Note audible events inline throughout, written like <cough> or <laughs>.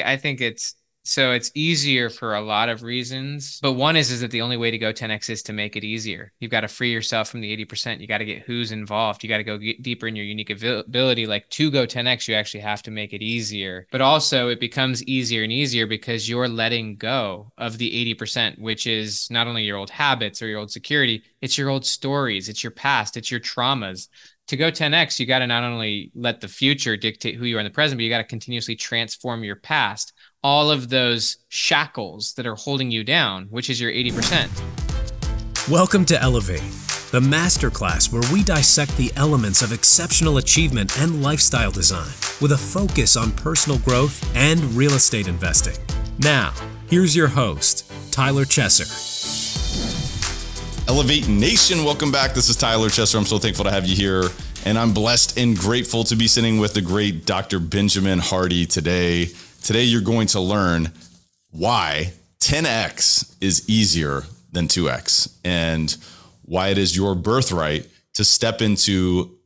I think it's so it's easier for a lot of reasons. But one is is that the only way to go 10x is to make it easier. You've got to free yourself from the 80%. You got to get who's involved. You got to go deeper in your unique ability. Like to go 10x, you actually have to make it easier. But also it becomes easier and easier because you're letting go of the 80%, which is not only your old habits or your old security, it's your old stories, it's your past, it's your traumas to go 10x, you got to not only let the future dictate who you are in the present, but you got to continuously transform your past all of those shackles that are holding you down, which is your 80%. Welcome to Elevate, the masterclass where we dissect the elements of exceptional achievement and lifestyle design with a focus on personal growth and real estate investing. Now, here's your host, Tyler Chesser. Elevate Nation, welcome back. This is Tyler Chesser. I'm so thankful to have you here. And I'm blessed and grateful to be sitting with the great Dr. Benjamin Hardy today. Today, you're going to learn why 10x is easier than 2x and why it is your birthright to step into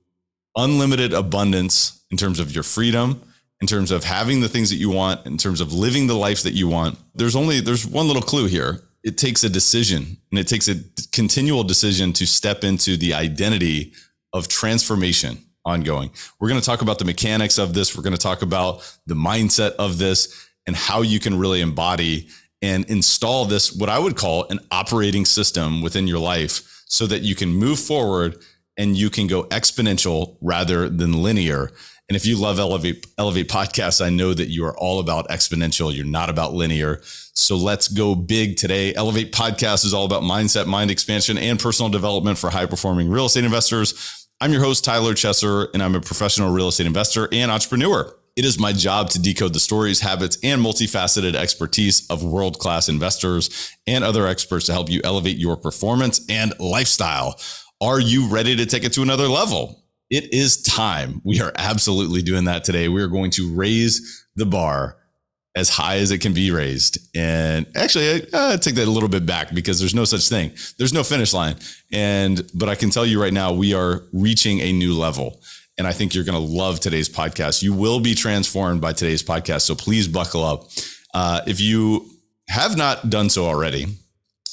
unlimited abundance in terms of your freedom, in terms of having the things that you want, in terms of living the life that you want. There's only there's one little clue here. It takes a decision and it takes a continual decision to step into the identity of transformation ongoing. We're going to talk about the mechanics of this. We're going to talk about the mindset of this and how you can really embody and install this, what I would call an operating system within your life so that you can move forward and you can go exponential rather than linear. And if you love Elevate, Elevate podcasts, I know that you are all about exponential. You're not about linear. So let's go big today. Elevate podcast is all about mindset, mind expansion, and personal development for high performing real estate investors. I'm your host, Tyler Chesser, and I'm a professional real estate investor and entrepreneur. It is my job to decode the stories, habits, and multifaceted expertise of world class investors and other experts to help you elevate your performance and lifestyle. Are you ready to take it to another level? It is time. We are absolutely doing that today. We are going to raise the bar as high as it can be raised. And actually, I, I, take that a little bit back because there's no such thing. There's no finish line. And, but I can tell you right now, we are reaching a new level. And I think you're going to love today's podcast. You will be transformed by today's podcast. So please buckle up. Uh, if you have not done so already,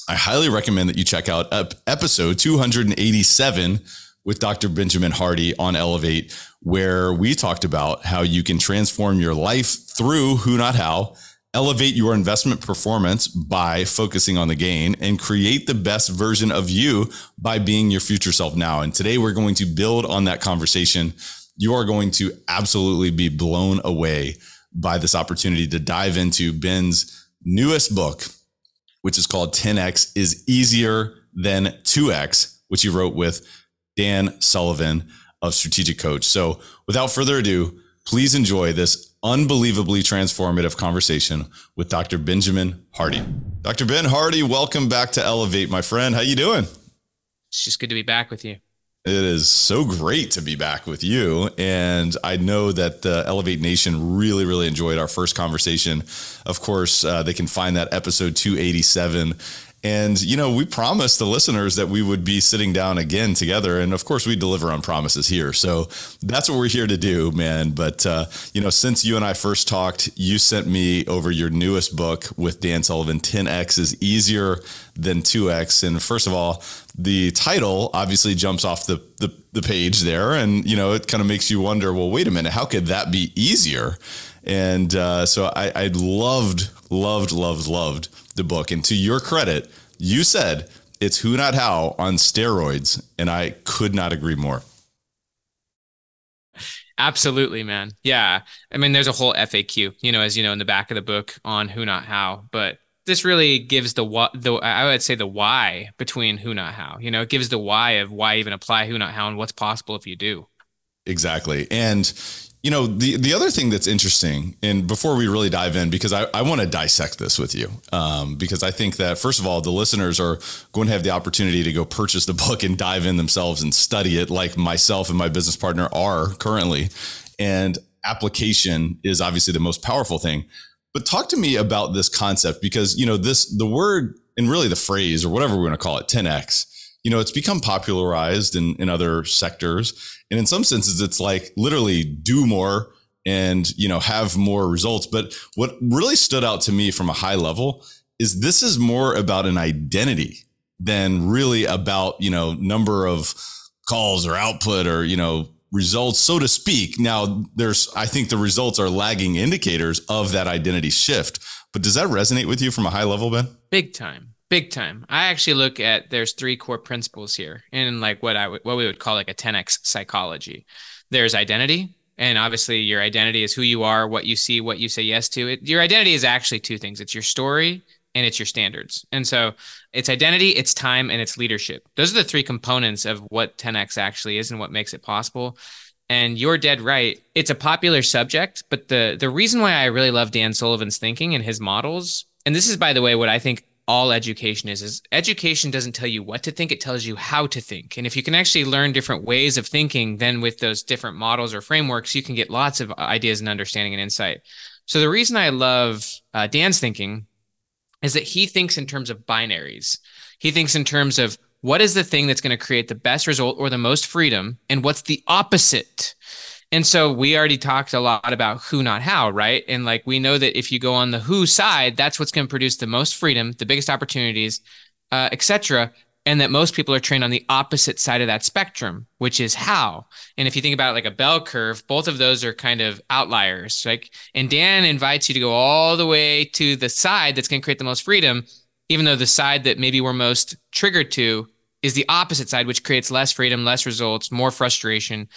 I highly recommend that you check out episode 287 with Dr. Benjamin Hardy on Elevate, where we talked about how you can transform your life through Who Not How, elevate your investment performance by focusing on the gain, and create the best version of you by being your future self now. And today we're going to build on that conversation. You are going to absolutely be blown away by this opportunity to dive into Ben's newest book, which is called 10X is Easier Than 2X, which he wrote with Dan Sullivan of Strategic Coach. So without further ado, please enjoy this unbelievably transformative conversation with Dr. Benjamin Hardy. Dr. Ben Hardy, welcome back to Elevate, my friend. How you doing? It's just good to be back with you. It is so great to be back with you. And I know that the Elevate Nation really, really enjoyed our first conversation. Of course, uh, they can find that episode 287 and, you know, we promised the listeners that we would be sitting down again together. And of course, we deliver on promises here. So that's what we're here to do, man. But, uh, you know, since you and I first talked, you sent me over your newest book with Dan Sullivan 10X is easier than 2X. And first of all, the title obviously jumps off the, the, the page there. And, you know, it kind of makes you wonder, well, wait a minute, how could that be easier? And uh, so I, I loved, loved, loved, loved the book. And to your credit, you said it's who not how on steroids. And I could not agree more. Absolutely, man. Yeah. I mean, there's a whole FAQ, you know, as you know, in the back of the book on who not how, but this really gives the what the I would say the why between who not how. You know, it gives the why of why even apply who not how and what's possible if you do. Exactly. And you know, the, the other thing that's interesting, and before we really dive in, because I, I want to dissect this with you, um, because I think that, first of all, the listeners are going to have the opportunity to go purchase the book and dive in themselves and study it, like myself and my business partner are currently. And application is obviously the most powerful thing. But talk to me about this concept, because, you know, this, the word and really the phrase or whatever we're going to call it, 10X, you know, it's become popularized in, in other sectors. And in some senses, it's like literally do more and you know have more results. But what really stood out to me from a high level is this is more about an identity than really about you know number of calls or output or you know results so to speak. Now there's i think the results are lagging indicators of that identity shift. But does that resonate with you from a high level ben? Big time big time. I actually look at there's three core principles here in like what i what we would call like a 10x psychology. There's identity and obviously your identity is who you are what you see what you say yes to. It your identity is actually two things. It's your story and it's your standards. And so it's identity it's time and it's leadership. Those are the three components of what 10x actually is and what makes it possible. And you're dead right. It's a popular subject but the the reason why i really love dan sullivan's thinking and his models and this is by the way what i think all education is is education doesn't tell you what to think it tells you how to think. And if you can actually learn different ways of thinking then with those different models or frameworks you can get lots of ideas and understanding and insight. So the reason i love uh, dan's thinking is that he thinks in terms of binaries. He thinks in terms of what is the thing that's going to create the best result or the most freedom and what's the opposite and so we already talked a lot about who, not how, right? And like we know that if you go on the who side, that's what's going to produce the most freedom, the biggest opportunities, uh, etc. And that most people are trained on the opposite side of that spectrum, which is how. And if you think about it like a bell curve, both of those are kind of outliers. Like, and Dan invites you to go all the way to the side that's going to create the most freedom, even though the side that maybe we're most triggered to is the opposite side, which creates less freedom, less results, more frustration.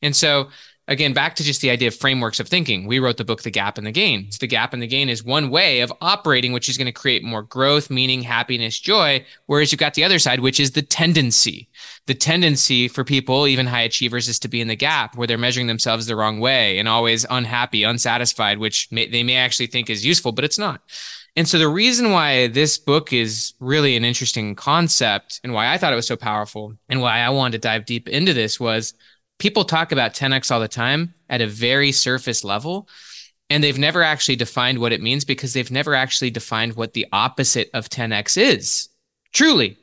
And so again, back to just the idea of frameworks of thinking. We wrote the book, The Gap and the Gain. So the gap and the gain is one way of operating, which is going to create more growth, meaning, happiness, joy. Whereas you've got the other side, which is the tendency. The tendency for people, even high achievers, is to be in the gap where they're measuring themselves the wrong way and always unhappy, unsatisfied, which may, they may actually think is useful, but it's not. And so the reason why this book is really an interesting concept and why I thought it was so powerful and why I wanted to dive deep into this was people talk about 10x all the time at a very surface level and they've never actually defined what it means because they've never actually defined what the opposite of 10x is. Truly.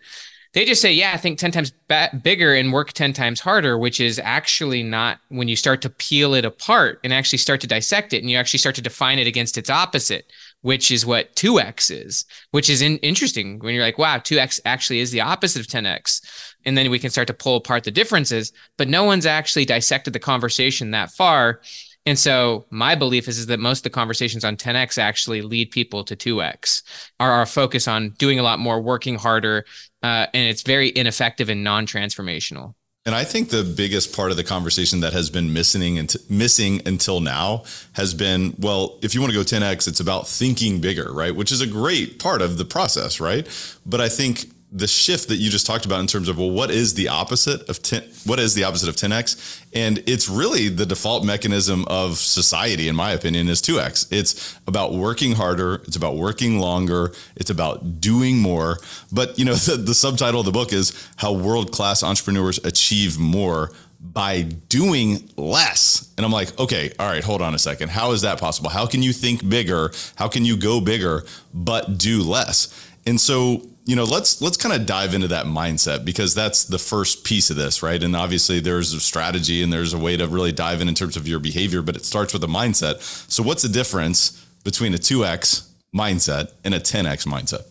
They just say yeah i think 10 times ba- bigger and work 10 times harder which is actually not when you start to peel it apart and actually start to dissect it and you actually start to define it against its opposite which is what 2x is which is in- interesting when you're like wow 2x actually is the opposite of 10x and then we can start to pull apart the differences but no one's actually dissected the conversation that far and so my belief is, is that most of the conversations on 10x actually lead people to 2x are our focus on doing a lot more working harder uh, and it's very ineffective and non-transformational and I think the biggest part of the conversation that has been missing and missing until now has been, well, if you want to go 10x, it's about thinking bigger, right? Which is a great part of the process, right? But I think the shift that you just talked about in terms of well what is the opposite of 10 what is the opposite of 10x and it's really the default mechanism of society in my opinion is 2x it's about working harder it's about working longer it's about doing more but you know <laughs> the, the subtitle of the book is how world class entrepreneurs achieve more by doing less. And I'm like, okay, all right, hold on a second. How is that possible? How can you think bigger? How can you go bigger, but do less? And so you know let's let's kind of dive into that mindset because that's the first piece of this right? And obviously there's a strategy and there's a way to really dive in in terms of your behavior but it starts with a mindset. So what's the difference between a 2x mindset and a 10x mindset?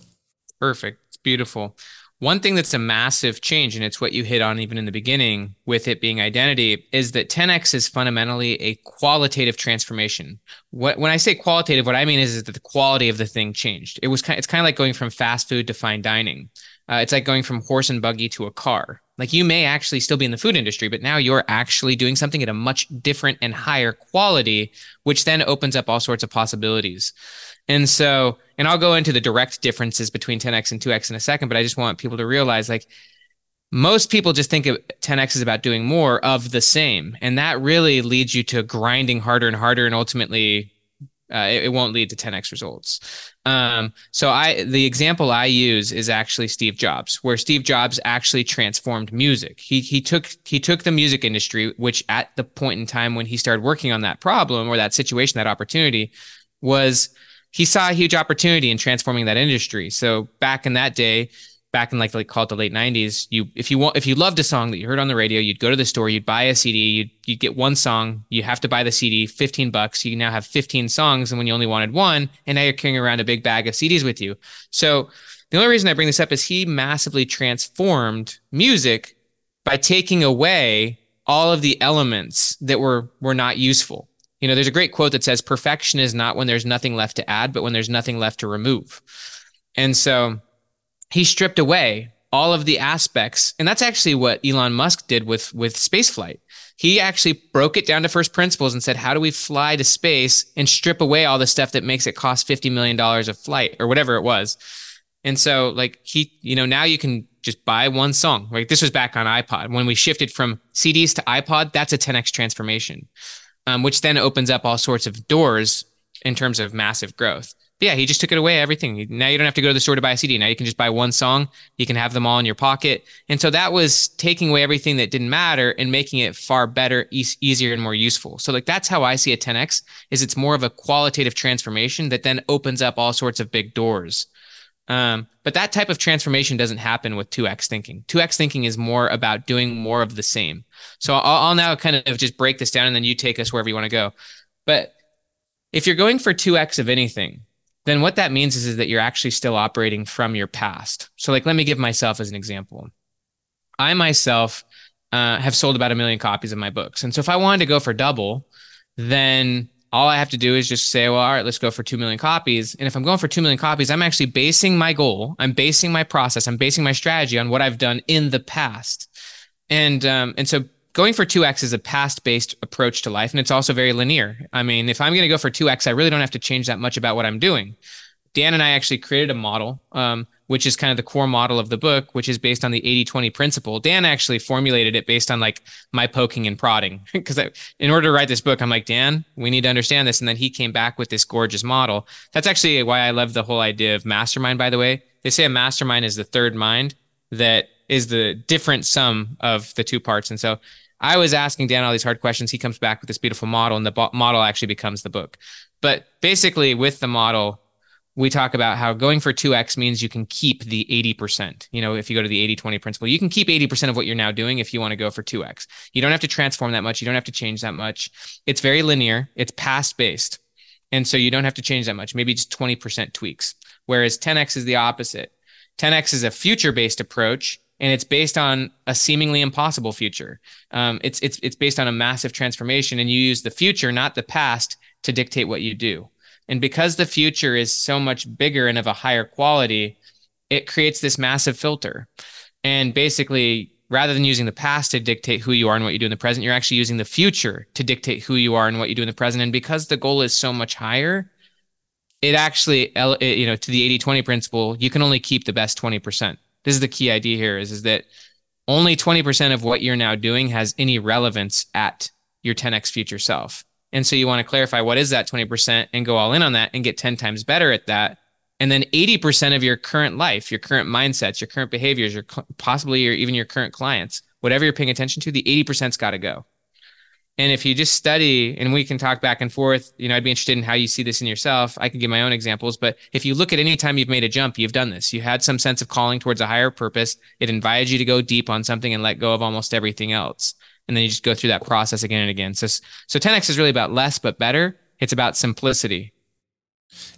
Perfect. It's beautiful one thing that's a massive change, and it's what you hit on even in the beginning with it being identity, is that 10x is fundamentally a qualitative transformation. What, when I say qualitative, what I mean is, is that the quality of the thing changed. It was kind, it's kind of like going from fast food to fine dining. Uh, it's like going from horse and buggy to a car. Like you may actually still be in the food industry, but now you're actually doing something at a much different and higher quality, which then opens up all sorts of possibilities. And so, and I'll go into the direct differences between 10x and 2x in a second, but I just want people to realize like most people just think of 10x is about doing more of the same. And that really leads you to grinding harder and harder. And ultimately, uh, it, it, won't lead to 10x results. Um, so I, the example I use is actually Steve Jobs, where Steve Jobs actually transformed music. He he took he took the music industry, which at the point in time when he started working on that problem or that situation, that opportunity, was he saw a huge opportunity in transforming that industry. So back in that day, back in like like called the late 90s you if you want if you loved a song that you heard on the radio you'd go to the store you'd buy a cd you'd, you'd get one song you have to buy the cd 15 bucks you now have 15 songs and when you only wanted one and now you're carrying around a big bag of cds with you so the only reason i bring this up is he massively transformed music by taking away all of the elements that were were not useful you know there's a great quote that says perfection is not when there's nothing left to add but when there's nothing left to remove. And so he stripped away all of the aspects and that's actually what elon musk did with with spaceflight. He actually broke it down to first principles and said how do we fly to space and strip away all the stuff that makes it cost 50 million dollars a flight or whatever it was? And so like he you know now you can just buy one song. Right this was back on ipod. When we shifted from cds to ipod that's a 10x transformation um, which then opens up all sorts of doors in terms of massive growth yeah, he just took it away, everything. Now you don't have to go to the store to buy a CD. Now you can just buy one song. You can have them all in your pocket. And so that was taking away everything that didn't matter and making it far better, e- easier, and more useful. So like that's how I see a 10x is it's more of a qualitative transformation that then opens up all sorts of big doors. Um, but that type of transformation doesn't happen with 2x thinking. 2x thinking is more about doing more of the same. So I'll, I'll now kind of just break this down and then you take us wherever you want to go. But if you're going for 2x of anything, then what that means is, is that you're actually still operating from your past. So, like, let me give myself as an example. I myself uh, have sold about a million copies of my books. And so, if I wanted to go for double, then all I have to do is just say, well, all right, let's go for 2 million copies. And if I'm going for 2 million copies, I'm actually basing my goal, I'm basing my process, I'm basing my strategy on what I've done in the past. And, um, and so going for 2x is a past based approach to life and it's also very linear i mean if i'm going to go for 2x i really don't have to change that much about what i'm doing dan and i actually created a model um, which is kind of the core model of the book which is based on the 80-20 principle. Dan actually formulated it based on like my poking and prodding. <laughs> Because in order to write this book i'm like dan we need to understand this. And then he came back with this gorgeous model. That's actually why i love the whole idea of mastermind by the way. They say a mastermind is the third mind that is the different sum of the two parts. And so I was asking Dan all these hard questions. He comes back with this beautiful model, and the bo- model actually becomes the book. But basically, with the model, we talk about how going for 2x means you can keep the 80%. You know, if you go to the 80 20 principle, you can keep 80% of what you're now doing if you want to go for 2x. You don't have to transform that much. You don't have to change that much. It's very linear, it's past based. And so you don't have to change that much, maybe just 20% tweaks. Whereas 10x is the opposite. 10x is a future based approach and it's based on a seemingly impossible future. Um, it's it's it's based on a massive transformation, and you use the future, not the past, to dictate what you do. And because the future is so much bigger and of a higher quality, it creates this massive filter. And basically, rather than using the past to dictate who you are and what you do in the present, you're actually using the future to dictate who you are and what you do in the present. And because the goal is so much higher, it actually, you know, to the 80 20 principle, you can only keep the best 20% this is the key idea here is, is that only 20% of what you're now doing has any relevance at your 10x future self. And so you want to clarify what is that 20% and go all in on that and get 10 times better at that. And then 80% of your current life, your current mindsets, your current behaviors, your possibly your, even your current clients, whatever you're paying attention to, the 80%'s got to go. And if you just study and we can talk back and forth, you know, I'd be interested in how you see this in yourself. I can give my own examples, but if you look at any time you've made a jump, you've done this. You had some sense of calling towards a higher purpose. It invited you to go deep on something and let go of almost everything else. And then you just go through that process again and again. So, so 10X is really about less, but better. It's about simplicity.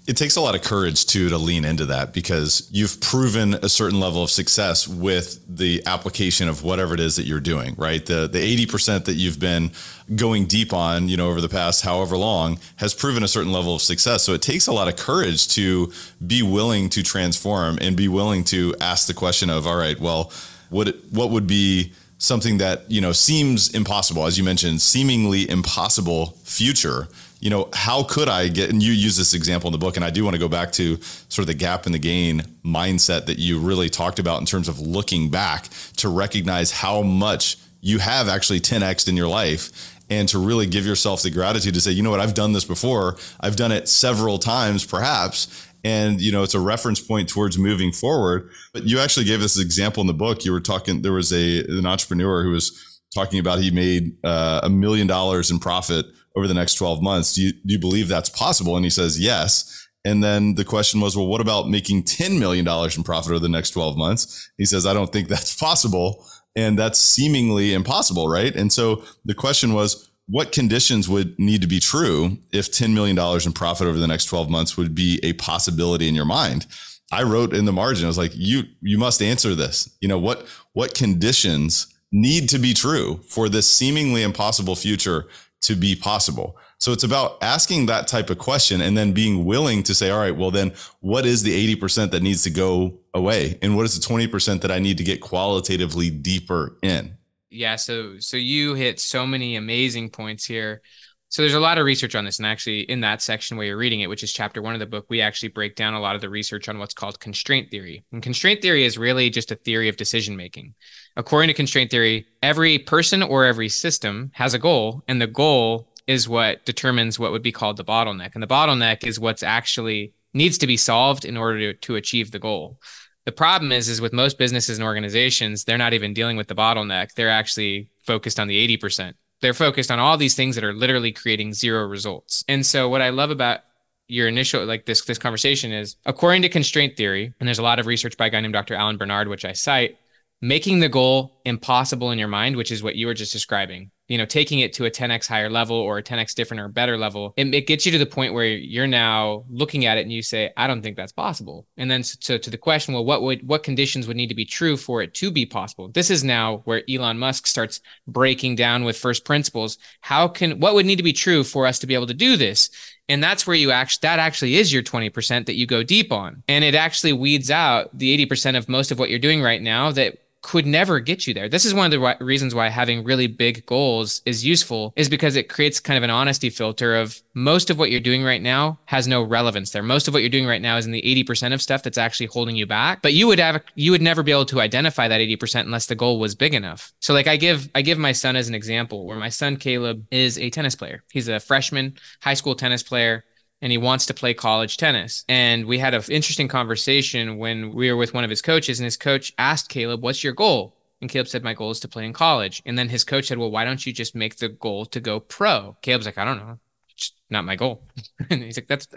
It takes a lot of courage too to lean into that because you've proven a certain level of success with the application of whatever it is that you're doing, right? The the 80% that you've been going deep on, you know, over the past however long has proven a certain level of success. So it takes a lot of courage to be willing to transform and be willing to ask the question of, all right, well, what what would be something that, you know, seems impossible as you mentioned, seemingly impossible future you know, how could I get, and you use this example in the book, and I do want to go back to sort of the gap in the gain mindset that you really talked about in terms of looking back to recognize how much you have actually 10x in your life and to really give yourself the gratitude to say, you know what, I've done this before. I've done it several times, perhaps. And, you know, it's a reference point towards moving forward. But you actually gave us this example in the book. You were talking, there was a, an entrepreneur who was talking about he made uh, a million dollars in profit over the next 12 months. Do you, do you believe that's possible? And he says, yes. And then the question was, well, what about making $10 million in profit over the next 12 months? He says, I don't think that's possible. And that's seemingly impossible, right? And so the question was, what conditions would need to be true if $10 million in profit over the next 12 months would be a possibility in your mind? I wrote in the margin, I was like, you, you must answer this. You know, what, what conditions need to be true for this seemingly impossible future to be possible? So it's about asking that type of question and then being willing to say, all right, well, then what is the 80% that needs to go away? And what is the 20% that I need to get qualitatively deeper in? Yeah. So, so you hit so many amazing points here. So there's a lot of research on this. And actually, in that section where you're reading it, which is chapter one of the book, we actually break down a lot of the research on what's called constraint theory. And constraint theory is really just a theory of decision making. According to constraint theory, every person or every system has a goal, and the goal is what determines what would be called the bottleneck. And the bottleneck is what's actually needs to be solved in order to, to achieve the goal. The problem is, is with most businesses and organizations, they're not even dealing with the bottleneck. They're actually focused on the 80%. They're focused on all these things that are literally creating zero results. And so what I love about your initial like this this conversation is according to constraint theory, and there's a lot of research by a guy named Dr. Alan Barnard, which I cite, making the goal impossible in your mind, which is what you were just describing, you know, taking it to a 10x higher level or a 10x different or better level, it, it, gets you to the point where you're now looking at it and you say, I don't think that's possible. And then so to the question, well, what would what conditions would need to be true for it to be possible? This is now where Elon Musk starts breaking down with first principles. How can what would need to be true for us to be able to do this? And that's where you actually, that actually is your 20% that you go deep on. And it actually weeds out the 80% of most of what you're doing right now that could never get you there. This is one of the reasons why having really big goals is useful is because it creates kind of an honesty filter of most of what you're doing right now has no relevance there. Most of what you're doing right now is in the 80% of stuff that's actually holding you back. But you would have you would never be able to identify that 80% unless the goal was big enough. So like I give I give my son as an example where my son Caleb is a tennis player. He's a freshman high school tennis player and he wants to play college tennis. And we had an interesting conversation when we were with one of his coaches, and his coach asked Caleb, What's your goal? And Caleb said, My goal is to play in college. And then his coach said, Well, why don't you just make the goal to go pro? Caleb's like, I don't know. It's not my goal. <laughs> and he's like, That's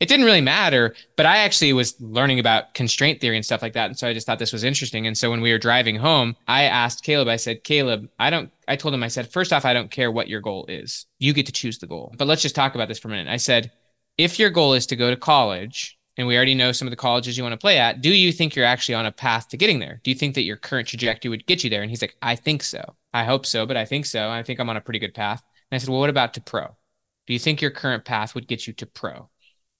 it didn't really matter, but I actually was learning about constraint theory and stuff like that. And so I just thought this was interesting. And so when we were driving home, I asked Caleb, I said, Caleb, I don't, I told him, I said, first off, I don't care what your goal is. You get to choose the goal. But let's just talk about this for a minute. I said, if your goal is to go to college, and we already know some of the colleges you want to play at, do you think you're actually on a path to getting there? Do you think that your current trajectory would get you there? And he's like, I think so. I hope so, but I think so. I think I'm on a pretty good path. And I said, Well, what about to pro? Do you think your current path would get you to pro?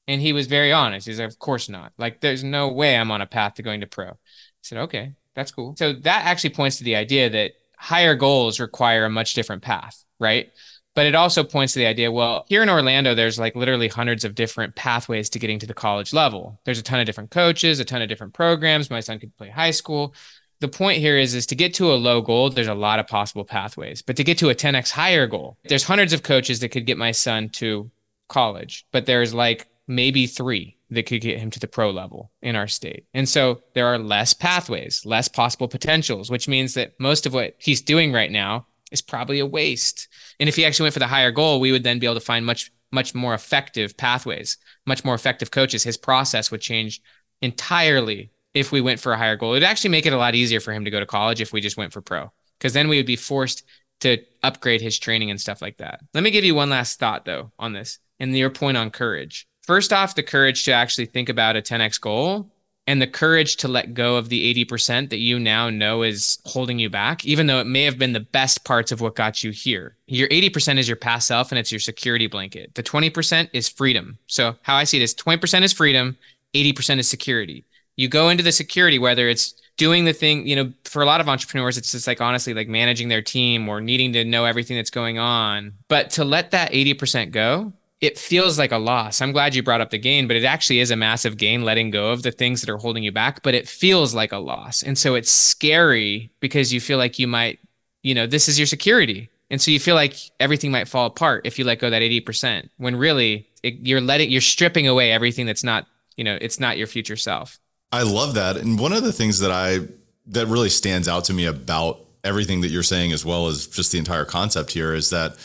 And he was very honest. He's like, Of course not. Like, there's no way I'm on a path to going to pro. I said, Okay, that's cool. So that actually points to the idea that higher goals require a much different path, right? But it also points to the idea well here in orlando there's like literally hundreds of different pathways to getting to the college level. There's a ton of different coaches a ton of different programs. My son could play high school. The point here is is to get to a low goal there's a lot of possible pathways. But to get to a 10x higher goal there's hundreds of coaches that could get my son to college but there's like maybe three that could get him to the pro level in our state. And so there are less pathways, less possible potentials, which means that most of what he's doing right now is probably a waste. And if he actually went for the higher goal, we would then be able to find much, much more effective pathways, much more effective coaches. His process would change entirely if we went for a higher goal. It'd actually make it a lot easier for him to go to college if we just went for pro, because then we would be forced to upgrade his training and stuff like that. Let me give you one last thought though on this and your point on courage. First off, the courage to actually think about a 10x goal and the courage to let go of the 80% that you now know is holding you back, even though it may have been the best parts of what got you here. Your 80% is your past self and it's your security blanket. The 20% is freedom. So, how I see it is 20% is freedom, 80% is security. You go into the security, whether it's doing the thing, you know, for a lot of entrepreneurs, it's just like honestly, like managing their team or needing to know everything that's going on. But to let that 80% go, it feels like a loss. I'm glad you brought up the gain, but it actually is a massive gain letting go of the things that are holding you back, but it feels like a loss. And so it's scary because you feel like you might, you know, this is your security. And so you feel like everything might fall apart if you let go that 80% when really it, you're letting, you're stripping away everything that's not, you know, it's not your future self. I love that. And one of the things that I, that really stands out to me about everything that you're saying, as well as just the entire concept here, is that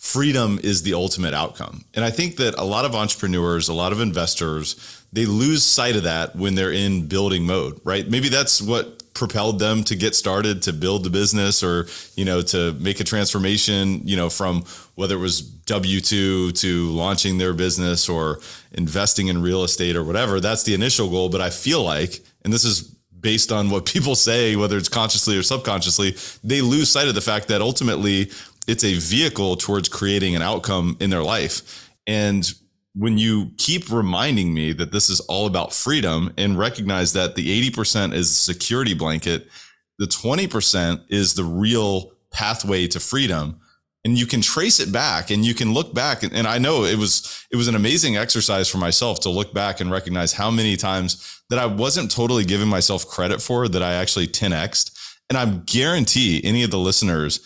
freedom is the ultimate outcome. And I think that a lot of entrepreneurs, a lot of investors, they lose sight of that when they're in building mode, right? Maybe that's what propelled them to get started to build the business or you know to make a transformation you know from whether it was w2 to launching their business or investing in real estate or whatever that's the initial goal but i feel like and this is based on what <laughs> people say whether it's consciously or subconsciously they lose sight of the fact that ultimately it's a vehicle towards creating an outcome in their life and when you keep reminding me that this is all about freedom and recognize that the 80% is security blanket, the 20% is the real pathway to freedom. And you can trace it back and you can look back. And, I know it was, it was an amazing exercise for myself to look back and recognize how many times that I wasn't totally giving myself credit for that I actually 10xed. And I guarantee any of the listeners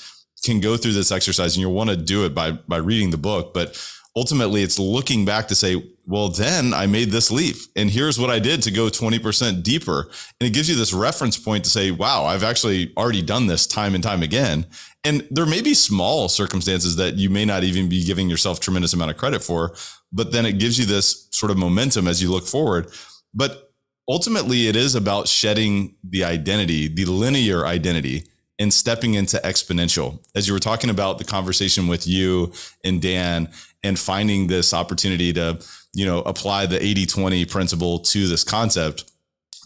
can go through this exercise and you'll want to do it by, by reading the book. But ultimately it's looking back to say, well, then I made this leap and here's what I did to go 20% deeper. And it gives you this reference point to say, wow, I've actually already done this time and time again. And there may be small circumstances that you may not even be giving yourself tremendous amount of credit for, but then it gives you this sort of momentum as you look forward. But ultimately it is about shedding the identity, the linear identity and stepping into exponential. As you were talking about the conversation with you and Dan and finding this opportunity to, you know, apply the 80-20 principle to this concept,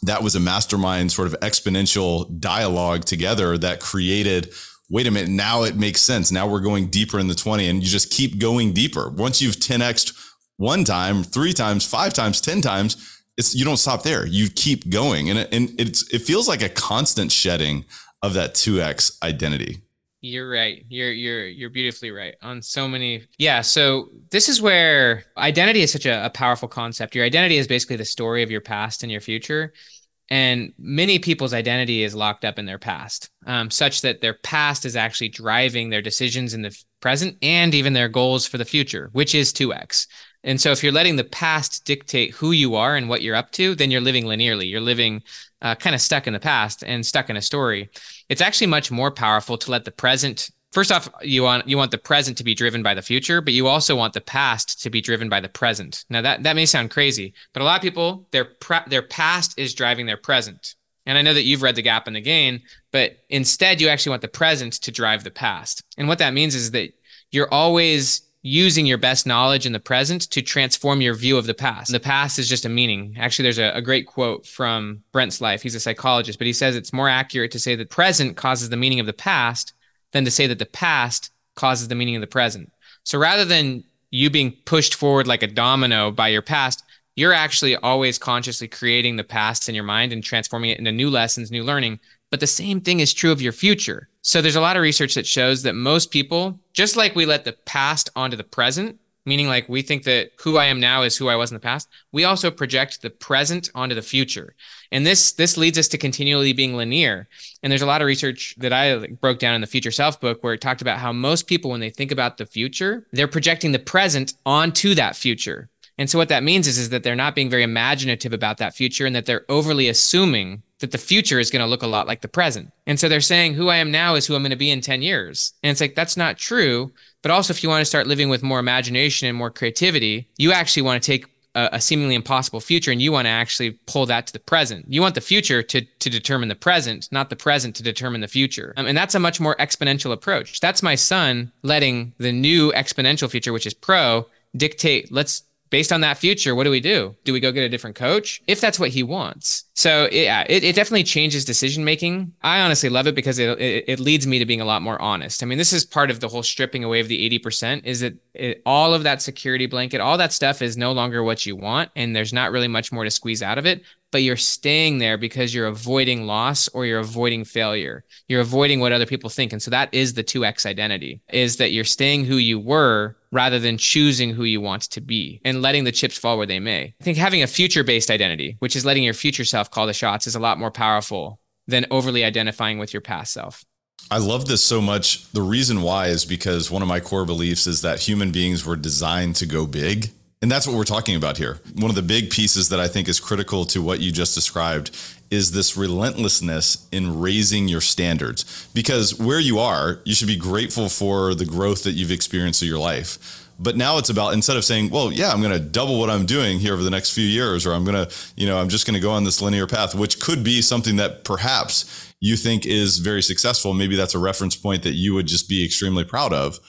that was a mastermind sort of exponential dialogue together that created wait a minute, now it makes sense. Now we're going deeper in the 20 and you just keep going deeper. Once you've 10x one time, three times, five times, 10 times, it's you don't stop there. You keep going. And it, and it's it feels like a constant shedding of that 2x identity. You're right. You're you're you're beautifully right on so many. Yeah. So this is where identity is such a, a, powerful concept. Your identity is basically the story of your past and your future, and many people's identity is locked up in their past, um, such that their past is actually driving their decisions in the present and even their goals for the future, which is two x. And so if you're letting the past dictate who you are and what you're up to, then you're living linearly. You're living uh, kind of stuck in the past and stuck in a story. It's actually much more powerful to let the present. First off, you want you want the present to be driven by the future, but you also want the past to be driven by the present. Now that that may sound crazy, but a lot of people their pre- their past is driving their present. And I know that you've read The Gap and the Gain, but instead you actually want the present to drive the past. And what that means is that you're always using your best knowledge in the present to transform your view of the past. The past is just a meaning. Actually, there's a, a, great quote from Brent Slife. He's a psychologist, but he says it's more accurate to say that present causes the meaning of the past than to say that the past causes the meaning of the present. So rather than you being pushed forward like a domino by your past, you're actually always consciously creating the past in your mind and transforming it into new lessons, new learning. But the same thing is true of your future. So there's a lot of research that shows that most people, just like we let the past onto the present, meaning like we think that who I am now is who I was in the past, we also project the present onto the future. And this this leads us to continually being linear. And there's a lot of research that I broke down in the Future Self book where it talked about how most people when they think about the future, they're projecting the present onto that future. And so what that means is, is that they're not being very imaginative about that future and that they're overly assuming that the future is going to look a lot like the present. And so they're saying who I am now is who I'm going to be in 10 years. And it's like, that's not true. But also, if you want to start living with more imagination and more creativity, you actually want to take a, a seemingly impossible future and you want to actually pull that to the present. You want the future to, to determine the present, not the present to determine the future. Um, and that's a much more exponential approach. That's my son letting the new exponential future, which is pro, dictate let's based on that future, what do we do? Do we go get a different coach? If that's what he wants. So yeah, it, it definitely changes decision making. I honestly love it because it, it, it leads me to being a lot more honest. I mean, this is part of the whole stripping away of the 80% is that it, all of that security blanket, all that stuff is no longer what you want. And there's not really much more to squeeze out of it but you're staying there because you're avoiding loss or you're avoiding failure. You're avoiding what other people think. And so that is the 2x identity is that you're staying who you were rather than choosing who you want to be and letting the chips fall where they may. I think having a future based identity, which is letting your future self call the shots, is a lot more powerful than overly identifying with your past self. I love this so much. The reason why is because one of my core beliefs is that human beings were designed to go big. And that's what we're talking about here. One of the big pieces that I think is critical to what you just described is this relentlessness in raising your standards. Because where you are, you should be grateful for the growth that you've experienced in your life. But now it's about instead of saying, well, yeah, I'm going to double what I'm doing here over the next few years, or I'm going to, you know, I'm just going to go on this linear path, which could be something that perhaps you think is very successful. Maybe that's a reference point that you would just be extremely proud of.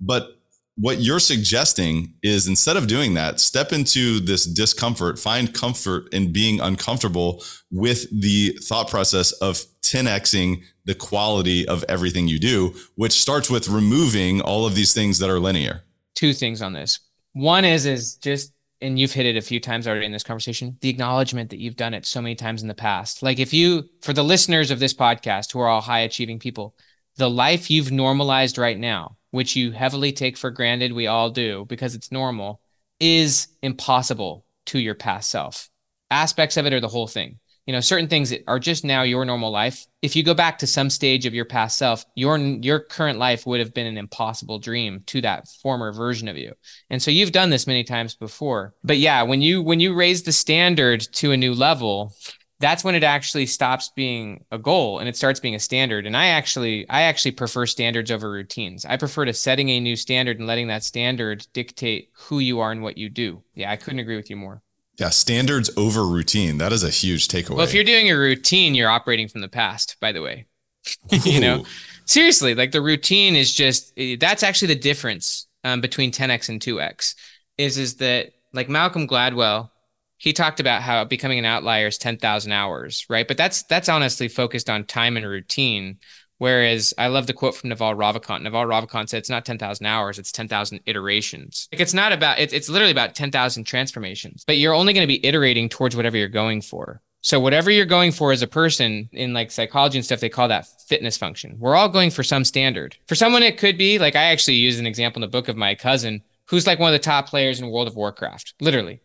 But what you're suggesting is instead of doing that, step into this discomfort, find comfort in being uncomfortable with the thought process of 10xing the quality of everything you do, which starts with removing all of these things that are linear. Two things on this. One is is just and you've hit it a few times already in this conversation, the acknowledgement that you've done it so many times in the past. Like if you for the listeners of this podcast who are all high achieving people, the life you've normalized right now which you heavily take for granted, we all do because it's normal, is impossible to your past self. Aspects of it are the whole thing. You know, certain things that are just now your normal life. If you go back to some stage of your past self, your your current life would have been an impossible dream to that former version of you. And so you've done this many times before. But yeah, when you when you raise the standard to a new level, that's when it actually stops being a goal and it starts being a standard. And i actually i actually prefer standards over routines. I prefer to setting a new standard and letting that standard dictate who you are and what you do. Yeah i couldn't agree with you more. Yeah standards over routine. That is a huge takeaway. Well if you're doing a routine you're operating from the past by the way. <laughs> You know? Seriously like the routine is just eh, that's actually the difference um, between 10x and 2x is is that like malcolm gladwell he talked about how becoming an outlier is 10,000 hours, right? But that's that's honestly focused on time and routine. Whereas I love the quote from Naval Ravikant. Naval Ravikant said it's not 10,000 hours, it's 10,000 iterations. Like it's not about, it's, it's literally about 10,000 transformations, but you're only going to be iterating towards whatever you're going for. So whatever you're going for as a person in like psychology and stuff, they call that fitness function. We're all going for some standard. For someone, it could be like I actually use an example in the book of my cousin who's like one of the top players in World of Warcraft, literally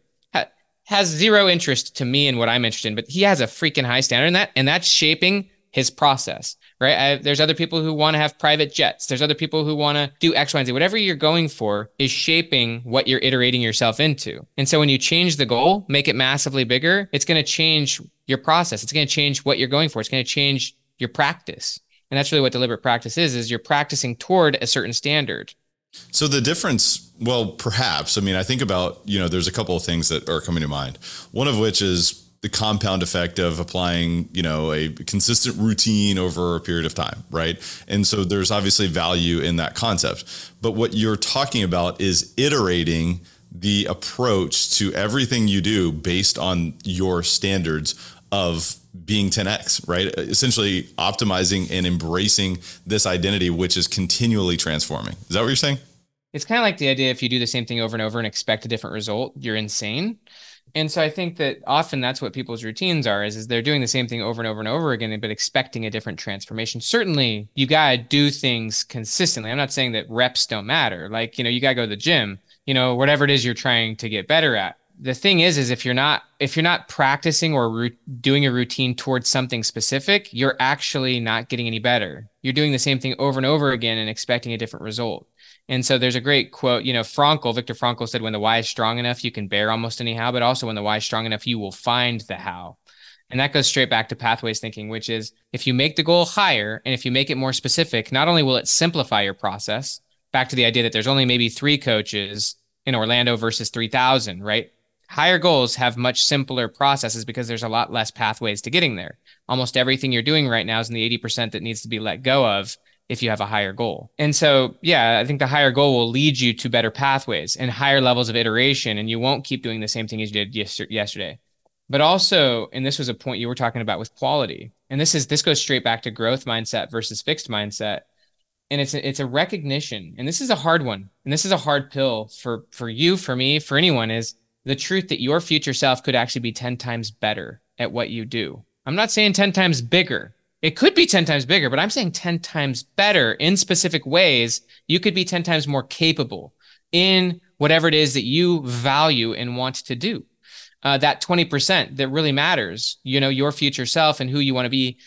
has zero interest to me in what I'm interested in, but he has a freaking high standard in that, and that's shaping his process, right? I, there's other people who want to have private jets. There's other people who want to do X, Y, and Z. Whatever you're going for is shaping what you're iterating yourself into. And so when you change the goal, make it massively bigger, it's going to change your process. It's going to change what you're going for. It's going to change your practice. And that's really what deliberate practice is, is you're practicing toward a certain standard. So the difference, well, perhaps, I mean, I think about, you know, there's a couple of things that are coming to mind. One of which is the compound effect of applying, you know, a consistent routine over a period of time, right? And so there's obviously value in that concept. But what you're talking about is iterating the approach to everything you do based on your standards of being 10x, right? Essentially optimizing and embracing this identity, which is continually transforming. Is that what you're saying? It's kind of like the idea if you do the same thing over and over and expect a different result, you're insane. And so I think that often that's what people's routines are is, is they're doing the same thing over and over and over again, but expecting a different transformation. Certainly you got to do things consistently. I'm not saying that reps don't matter. Like, you know, you got to go to the gym, you know, whatever it is you're trying to get better at the thing is is if you're not if you're not practicing or doing a routine towards something specific you're actually not getting any better. You're doing the same thing over and over again and expecting a different result. And so there's a great quote you know Frankl Viktor Frankl said when the why is strong enough you can bear almost any how but also when the why is strong enough you will find the how. And that goes straight back to pathways thinking which is if you make the goal higher and if you make it more specific not only will it simplify your process back to the idea that there's only maybe 3 coaches in Orlando versus 3000 right higher goals have much simpler processes because there's a lot less pathways to getting there. Almost everything you're doing right now is in the 80% that needs to be let go of if you have a higher goal. And so, yeah, I think the higher goal will lead you to better pathways and higher levels of iteration, and you won't keep doing the same thing as you did yesterday. But also, and this was a point you were talking about with quality, and this is this goes straight back to growth mindset versus fixed mindset. And it's a, it's a recognition, and this is a hard one, and this is a hard pill for for you, for me, for anyone. Is the truth that your future self could actually be 10 times better at what you do. I'm not saying 10 times bigger. It could be 10 times bigger, but I'm saying 10 times better in specific ways. You could be 10 times more capable in whatever it is that you value and want to do. Uh, that 20% that really matters, you know, your future self and who you want to be.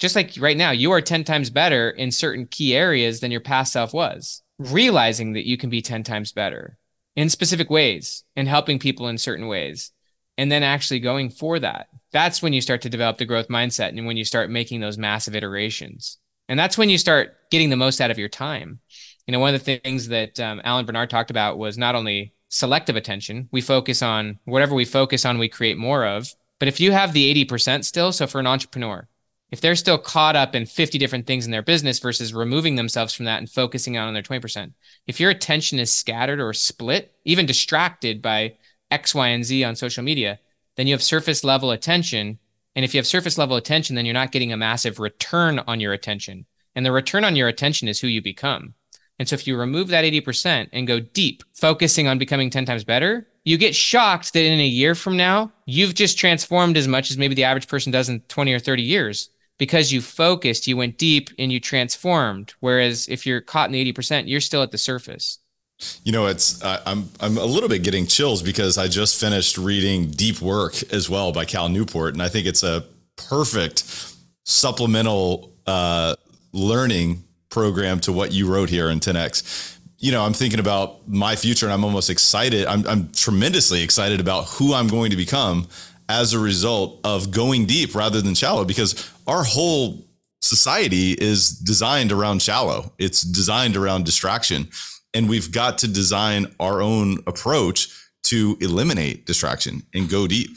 Just like right now, you are 10 times better in certain key areas than your past self was. Realizing that you can be 10 times better in specific ways and helping people in certain ways and then actually going for that. That's when you start to develop the growth mindset and when you start making those massive iterations. And that's when you start getting the most out of your time. You know, one of the things that um, Alan Barnard talked about was not only selective attention, we focus on whatever we focus on, we create more of. But if you have the 80% still, so for an entrepreneur, if they're still caught up in 50 different things in their business versus removing themselves from that and focusing on their 20%, if your attention is scattered or split, even distracted by X, Y, and Z on social media, then you have surface level attention. And if you have surface level attention, then you're not getting a massive return on your attention. And the return on your attention is who you become. And so if you remove that 80% and go deep, focusing on becoming 10 times better, you get shocked that in a year from now, you've just transformed as much as maybe the average person does in 20 or 30 years because you focused, you went deep and you transformed. Whereas if you're caught in the 80%, you're still at the surface. You know, it's uh, I'm I'm a little bit getting chills because I just finished reading Deep Work as well by Cal Newport, and I think it's a perfect supplemental uh, learning program to what you wrote here in 10x. You know, I'm thinking about my future, and I'm almost excited. I'm I'm tremendously excited about who I'm going to become as a result of going deep rather than shallow because our whole society is designed around shallow. It's designed around distraction. And we've got to design our own approach to eliminate distraction and go deep.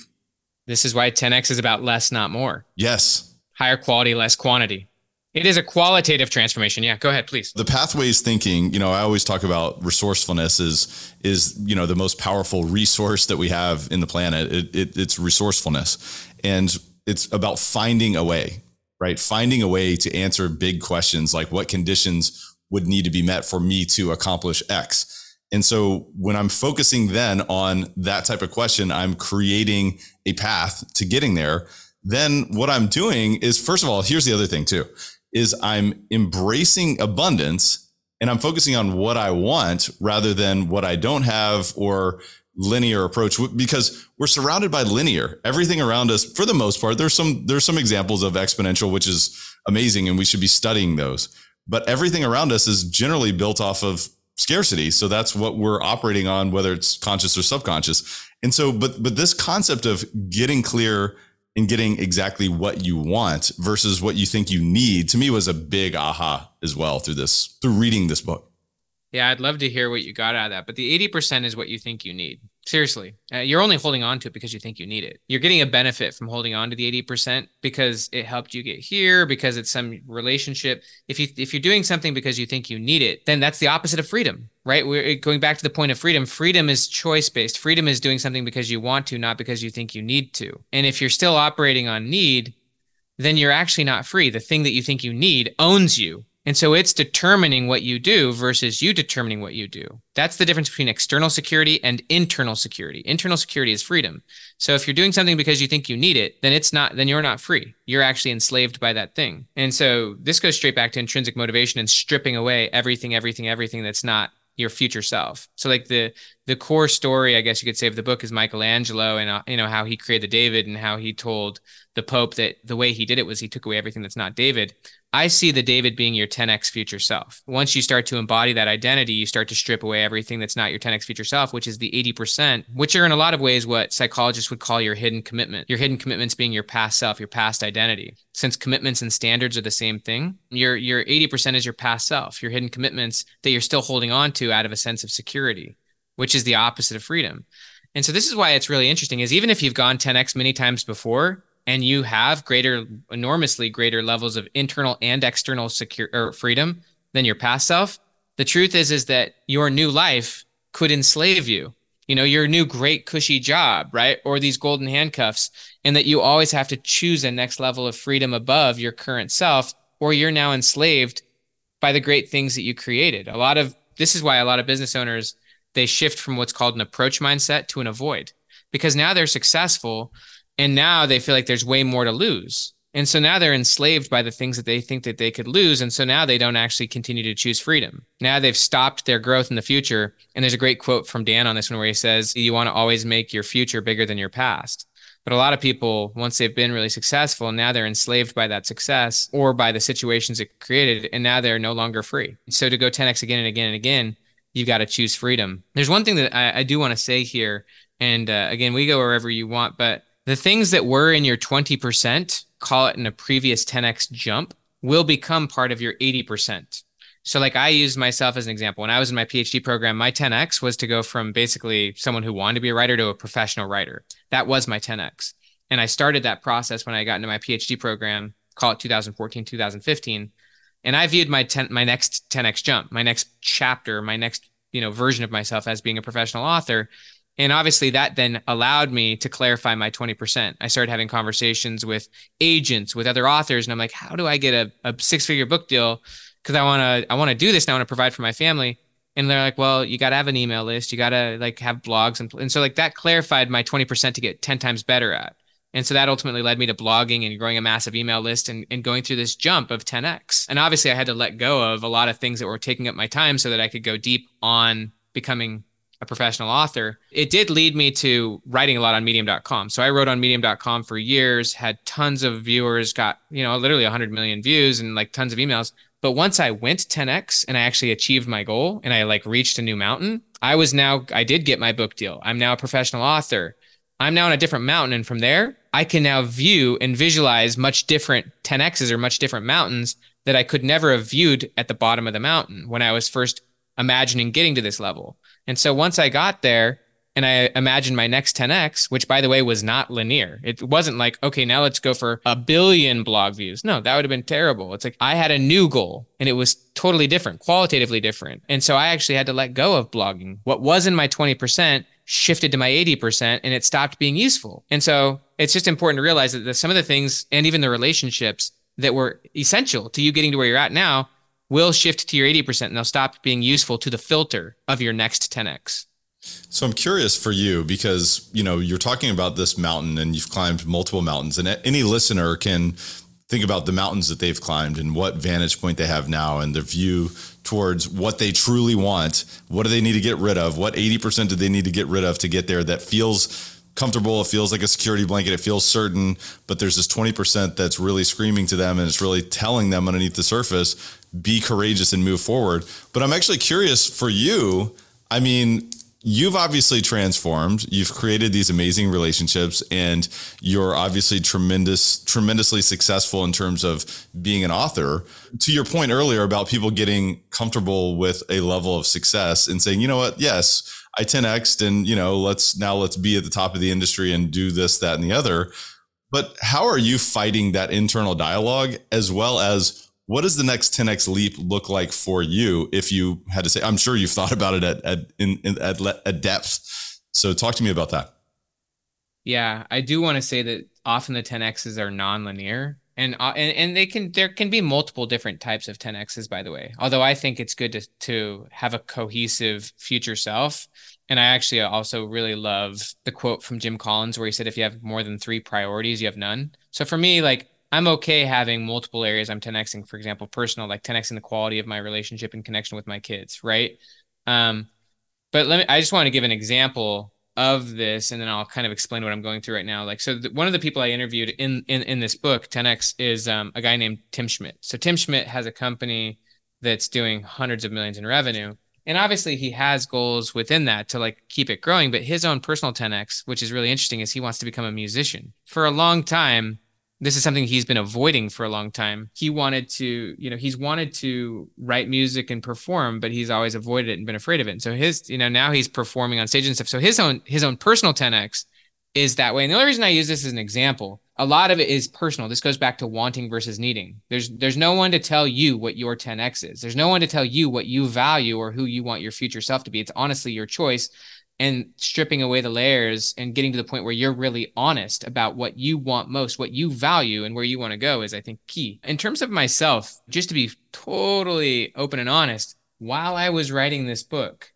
This is why 10x is about less, not more. Yes. Higher quality, less quantity. It is a qualitative transformation. Yeah, go ahead, please. The pathways thinking, you know, I always talk about resourcefulness is is you know the most powerful resource that we have in the planet. It, it, it's resourcefulness, and it's about finding a way, right? Finding a way to answer big questions like what conditions would need to be met for me to accomplish X. And so when I'm focusing then on that type of question, I'm creating a path to getting there. Then what I'm doing is, first of all, here's the other thing too is I'm embracing abundance and I'm focusing on what I want rather than what I don't have or linear approach because we're surrounded by linear. Everything around us for the most part there's some there's some examples of exponential which is amazing and we should be studying those. But everything around us is generally built off of scarcity. So that's what we're operating on whether it's conscious or subconscious. And so but but this concept of getting clear and getting exactly what you want versus what you think you need to me was a big aha as well through this through reading this book. Yeah i'd love to hear what you got out of that but the 80% is what you think you need seriously. Uh, you're only holding on to it because you think you need it. You're getting a benefit from holding on to the 80% because it helped you get here because it's some relationship. If you if you're doing something because you think you need it then that's the opposite of freedom right? We're going back to the point of freedom freedom is choice based freedom is doing something because you want to not because you think you need to. And if you're still operating on need then you're actually not free. The thing that you think you need owns you and so it's determining what you do versus you determining what you do. That's the difference between external security and internal security. Internal security is freedom. So if you're doing something because you think you need it, then it's not, then you're not free. You're actually enslaved by that thing. And so this goes straight back to intrinsic motivation and stripping away everything, everything, everything that's not your future self. So like the the core story, I guess you could say, of the book is Michelangelo and uh, you know how he created the David and how he told the Pope that the way he did it was he took away everything that's not David. I see the David being your 10x future self. Once you start to embody that identity, you start to strip away everything that's not your 10x future self, which is the 80%, which are in a lot of ways what psychologists would call your hidden commitment. Your hidden commitments being your past self, your past identity. Since commitments and standards are the same thing, your your 80% is your past self, your hidden commitments that you're still holding on to out of a sense of security, which is the opposite of freedom. And so this is why it's really interesting is even if you've gone 10x many times before, and you have greater, enormously greater levels of internal and external secure or freedom than your past self, the truth is is that your new life could enslave you. You know, your new great cushy job, right? Or these golden handcuffs, and that you always have to choose a next level of freedom above your current self, or you're now enslaved by the great things that you created. A lot of this is why a lot of business owners they shift from what's called an approach mindset to an avoid because now they're successful and now they feel like there's way more to lose. And so now they're enslaved by the things that they think that they could lose and so now they don't actually continue to choose freedom. Now they've stopped their growth in the future and there's a great quote from dan on this one where he says you want to always make your future bigger than your past. But a lot of people once they've been really successful now they're enslaved by that success or by the situations it created and now they're no longer free. So to go 10x again and again and again you've got to choose freedom there's one thing that i, I do want to say here And uh, again, we go wherever you want, but the things that were in your 20%, call it in a previous 10x jump, will become part of your 80%. So, like I use myself as an example. When I was in my PhD program, my 10x was to go from basically someone who wanted to be a writer to a professional writer. That was my 10x. And I started that process when I got into my PhD program, call it 2014, 2015. And I viewed my 10, my next 10x jump, my next chapter, my next you know version of myself as being a professional author. And obviously that then allowed me to clarify my 20% i started having conversations with agents with other authors and i'm like how do i get a, a six figure book deal? Because i want to i want to do this and i want to provide for my family. And they're like well you got to have an email list. You got to like have blogs and, and so like that clarified my 20% to get 10 times better at and so that ultimately led me to blogging and growing a massive email list and, and going through this jump of 10x. And obviously, I had to let go of a lot of things that were taking up my time so that I could go deep on becoming a professional author. It did lead me to writing a lot on medium.com. So I wrote on medium.com for years, had tons of viewers, got, you know, literally 100 million views and like tons of emails. But once I went 10x and I actually achieved my goal and I like reached a new mountain, I was now, I did get my book deal. I'm now a professional author. I'm now on a different mountain. And from there, I can now view and visualize much different 10Xs or much different mountains that I could never have viewed at the bottom of the mountain when I was first imagining getting to this level. And so once I got there and I imagined my next 10X, which by the way was not linear, it wasn't like, okay, now let's go for a billion blog views. No, that would have been terrible. It's like I had a new goal and it was totally different, qualitatively different. And so I actually had to let go of blogging. What was in my 20% shifted to my 80% and it stopped being useful. And so it's just important to realize that the, some of the things and even the relationships that were essential to you getting to where you're at now will shift to your 80% and they'll stop being useful to the filter of your next 10x. So I'm curious for you because, you know, you're talking about this mountain and you've climbed multiple mountains and any listener can think about the mountains that they've climbed and what vantage point they have now and their view towards what they truly want. What do they need to get rid of? What 80% do they need to get rid of to get there that feels comfortable? It feels like a security blanket. It feels certain, but there's this 20% that's really screaming to them and it's really telling them underneath the surface, be courageous and move forward. But I'm actually curious for you. I mean, you've obviously transformed. You've created these amazing relationships and you're obviously tremendous tremendously successful in terms of being an author. To your point earlier about people getting comfortable with a level of success and saying you know what? Yes i 10x and you know let's now let's be at the top of the industry and do this that and the other. But how are you fighting that internal dialogue as well as what does the next 10x leap look like for you if you had to say? I'm sure you've thought about it at at in, in at, at depth. So talk to me about that. Yeah, I do want to say that often the 10x's are non-linear, and uh, and and they can there can be multiple different types of 10x's. By the way, although I think it's good to to have a cohesive future self. And I actually also really love the quote from Jim Collins where he said, "If you have more than three priorities, you have none." So for me, like I'm okay having multiple areas I'm 10xing, for example, personal, like 10xing the quality of my relationship and connection with my kids, right? Um, but let me, I just want to give an example of this and then I'll kind of explain what I'm going through right now. Like, so one of the people I interviewed in, in, in this book, 10X is um, a guy named Tim Schmidt. So Tim Schmidt has a company that's doing hundreds of millions in revenue. And obviously he has goals within that to like keep it growing, but his own personal 10X, which is really interesting is he wants to become a musician for a long time this is something he's been avoiding for a long time. He wanted to, you know, he's wanted to write music and perform, but he's always avoided it and been afraid of it. And so his, you know, now he's performing on stage and stuff. So his own his own personal 10x is that way. And the only reason I use this as an example, a lot of it is personal. This goes back to wanting versus needing. There's there's no one to tell you what your 10x is. There's no one to tell you what you value or who you want your future self to be. It's honestly your choice and stripping away the layers and getting to the point where you're really honest about what you want most, what you value, and where you want to go is, I think, key. In terms of myself, just to be totally open and honest, while I was writing this book,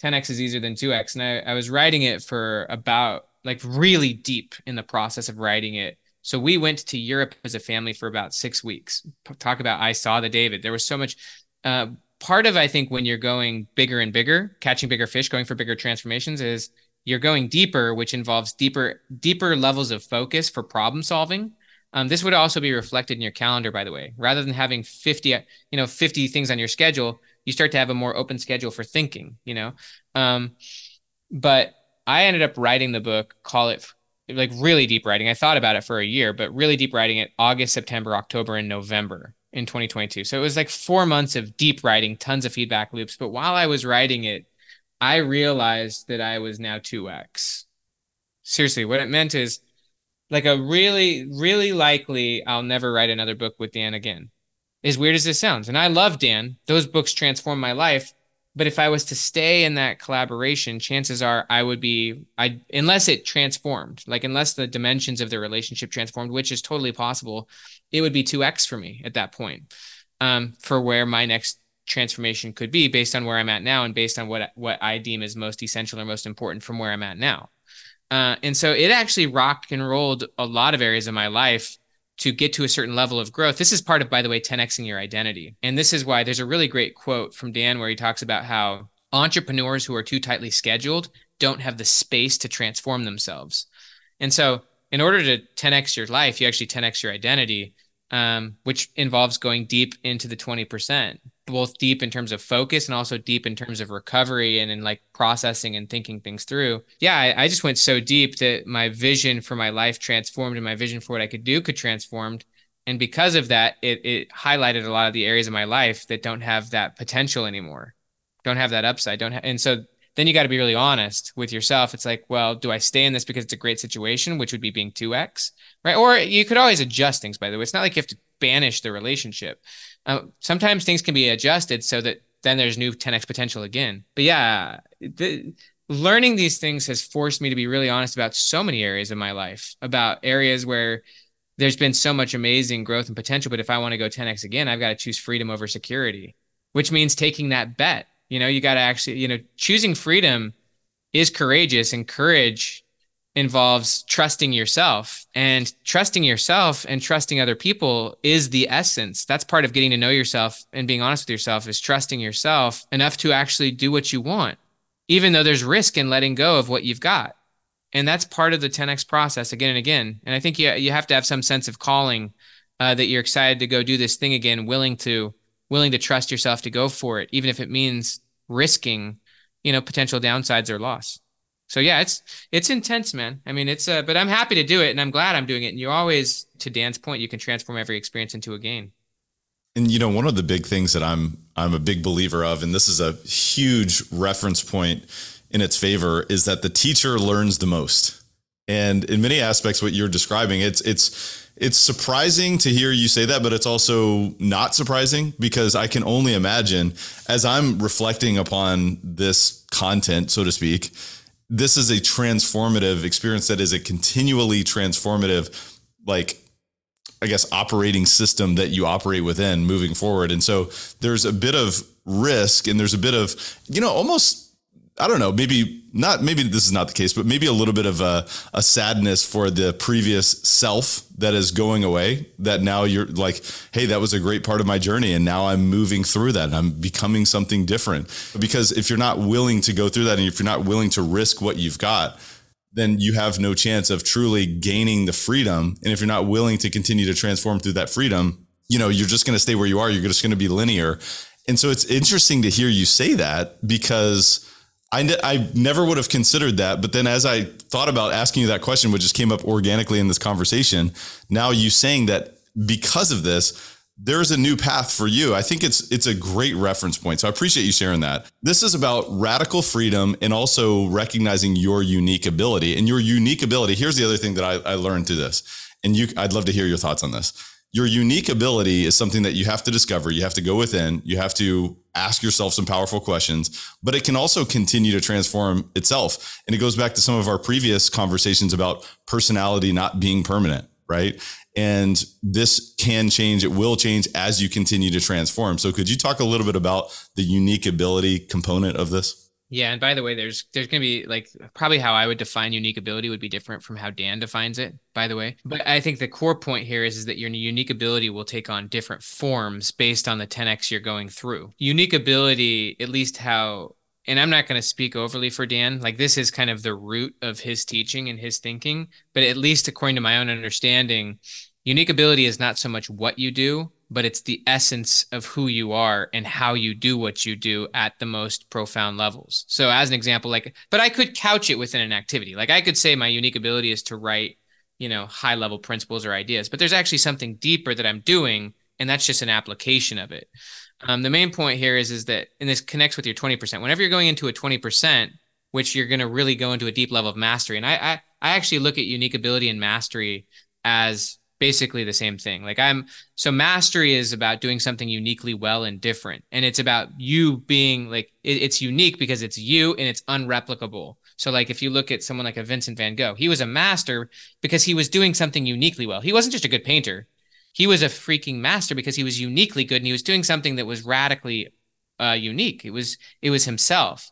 10x is easier than 2x, and I, I was writing it for about like really deep in the process of writing it. So we went to Europe as a family for about six weeks. Talk about I saw the David. There was so much. Uh, part of I think when you're going bigger and bigger, catching bigger fish, going for bigger transformations is you're going deeper, which involves deeper deeper levels of focus for problem solving. Um, this would also be reflected in your calendar, by the way. Rather than having 50, you know, 50 things on your schedule, you start to have a more open schedule for thinking, you know. Um, but I ended up writing the book, call it like really deep writing. I thought about it for a year, but really deep writing it August, September, October, and November in 2022. So it was like four months of deep writing, tons of feedback loops. But while I was writing it, I realized that I was now 2x. Seriously, what it meant is like a really, really likely I'll never write another book with Dan again. As weird as this sounds. And I love Dan. Those books transformed my life. But if I was to stay in that collaboration, chances are I would be I unless it transformed, like unless the dimensions of the relationship transformed, which is totally possible, it would be 2x for me at that point. Um, for where my next transformation could be based on where I'm at now and based on what what I deem is most essential or most important from where I'm at now. Uh, and so it actually rock and rolled a lot of areas of my life to get to a certain level of growth. This is part of, by the way, 10xing your identity. And this is why there's a really great quote from Dan where he talks about how entrepreneurs who are too tightly scheduled don't have the space to transform themselves. And so, in order to 10x your life, you actually 10x your identity, um, which involves going deep into the 20% both deep in terms of focus and also deep in terms of recovery and in like processing and thinking things through. Yeah, I, I, just went so deep that my vision for my life transformed and my vision for what I could do could transformed. And because of that, it, it highlighted a lot of the areas of my life that don't have that potential anymore, don't have that upside, don't. And so then you got to be really honest with yourself. It's like, well, do I stay in this because it's a great situation, which would be being 2x, right? Or you could always adjust things, by the way. It's not like you have to banish the relationship uh, sometimes things can be adjusted so that then there's new 10x potential again. But yeah, the, learning these things has forced me to be really honest about so many areas of my life, about areas where there's been so much amazing growth and potential. But if I want to go 10x again, I've got to choose freedom over security, which means taking that bet. You know, you got to actually, you know, choosing freedom is courageous and courage involves trusting yourself and trusting yourself and trusting other people is the essence. That's part of getting to know yourself and being honest with yourself is trusting yourself enough to actually do what you want even though there's risk in letting go of what you've got. And that's part of the 10x process again and again. And i think you, you have to have some sense of calling uh, that you're excited to go do this thing again willing to willing to trust yourself to go for it even if it means risking you know potential downsides or loss so yeah, it's it's intense, man. I mean, it's uh, but I'm happy to do it, and I'm glad I'm doing it. And you always, to Dan's point, you can transform every experience into a gain. And you know, one of the big things that I'm I'm a big believer of, and this is a huge reference point in its favor, is that the teacher learns the most. And in many aspects, what you're describing, it's it's it's surprising to hear you say that, but it's also not surprising because I can only imagine as I'm reflecting upon this content, so to speak, this is a transformative experience that is a continually transformative, like, I guess, operating system that you operate within moving forward. And so there's a bit of risk and there's a bit of, you know, almost I don't know, maybe not, maybe this is not the case, but maybe a little bit of a, a sadness for the previous self that is going away. That now you're like, hey, that was a great part of my journey. And now I'm moving through that and I'm becoming something different. Because if you're not willing to go through that and if you're not willing to risk what you've got, then you have no chance of truly gaining the freedom. And if you're not willing to continue to transform through that freedom, you know, you're just going to stay where you are. You're just going to be linear. And so it's interesting to hear you say that because I, I never would have considered that. But then as I thought about asking you that question, which just came up organically in this conversation, now you saying that because of this, there's a new path for you. I think it's it's a great reference point. So I appreciate you sharing that. This is about radical freedom and also recognizing your unique ability. And your unique ability, here's the other thing that I, I learned through this. And you I'd love to hear your thoughts on this your unique ability is something that you have to discover. You have to go within. You have to ask yourself some powerful questions, but it can also continue to transform itself. And it goes back to some of our previous conversations about personality not being permanent, right? And this can change. It will change as you continue to transform. So could you talk a little bit about the unique ability component of this? Yeah, and by the way, there's there's gonna be like probably how I would define unique ability would be different from how Dan defines it. By the way, but I think the core point here is, is that your unique ability will take on different forms based on the 10x you're going through. Unique ability, at least how, and I'm not to speak overly for Dan. Like this is kind of the root of his teaching and his thinking, but at least according to my own understanding, unique ability is not so much what you do, but it's the essence of who you are and how you do what you do at the most profound levels. So, as an example, like, but I could couch it within an activity. Like, I could say my unique ability is to write, you know, high level principles or ideas, but there's actually something deeper that I'm doing, and that's just an application of it. Um, the main point here is is that, and this connects with your 20%. Whenever you're going into a 20%, which you're going to really go into a deep level of mastery, and I, I, I actually look at unique ability and mastery as basically the same thing. Like I'm so mastery is about doing something uniquely well and different. And it's about you being like it, it's unique because it's you and it's unreplicable. So like if you look at someone like a Vincent van Gogh, he was a master because he was doing something uniquely well. He wasn't just a good painter. He was a freaking master because he was uniquely good and he was doing something that was radically uh, unique. It was it was himself.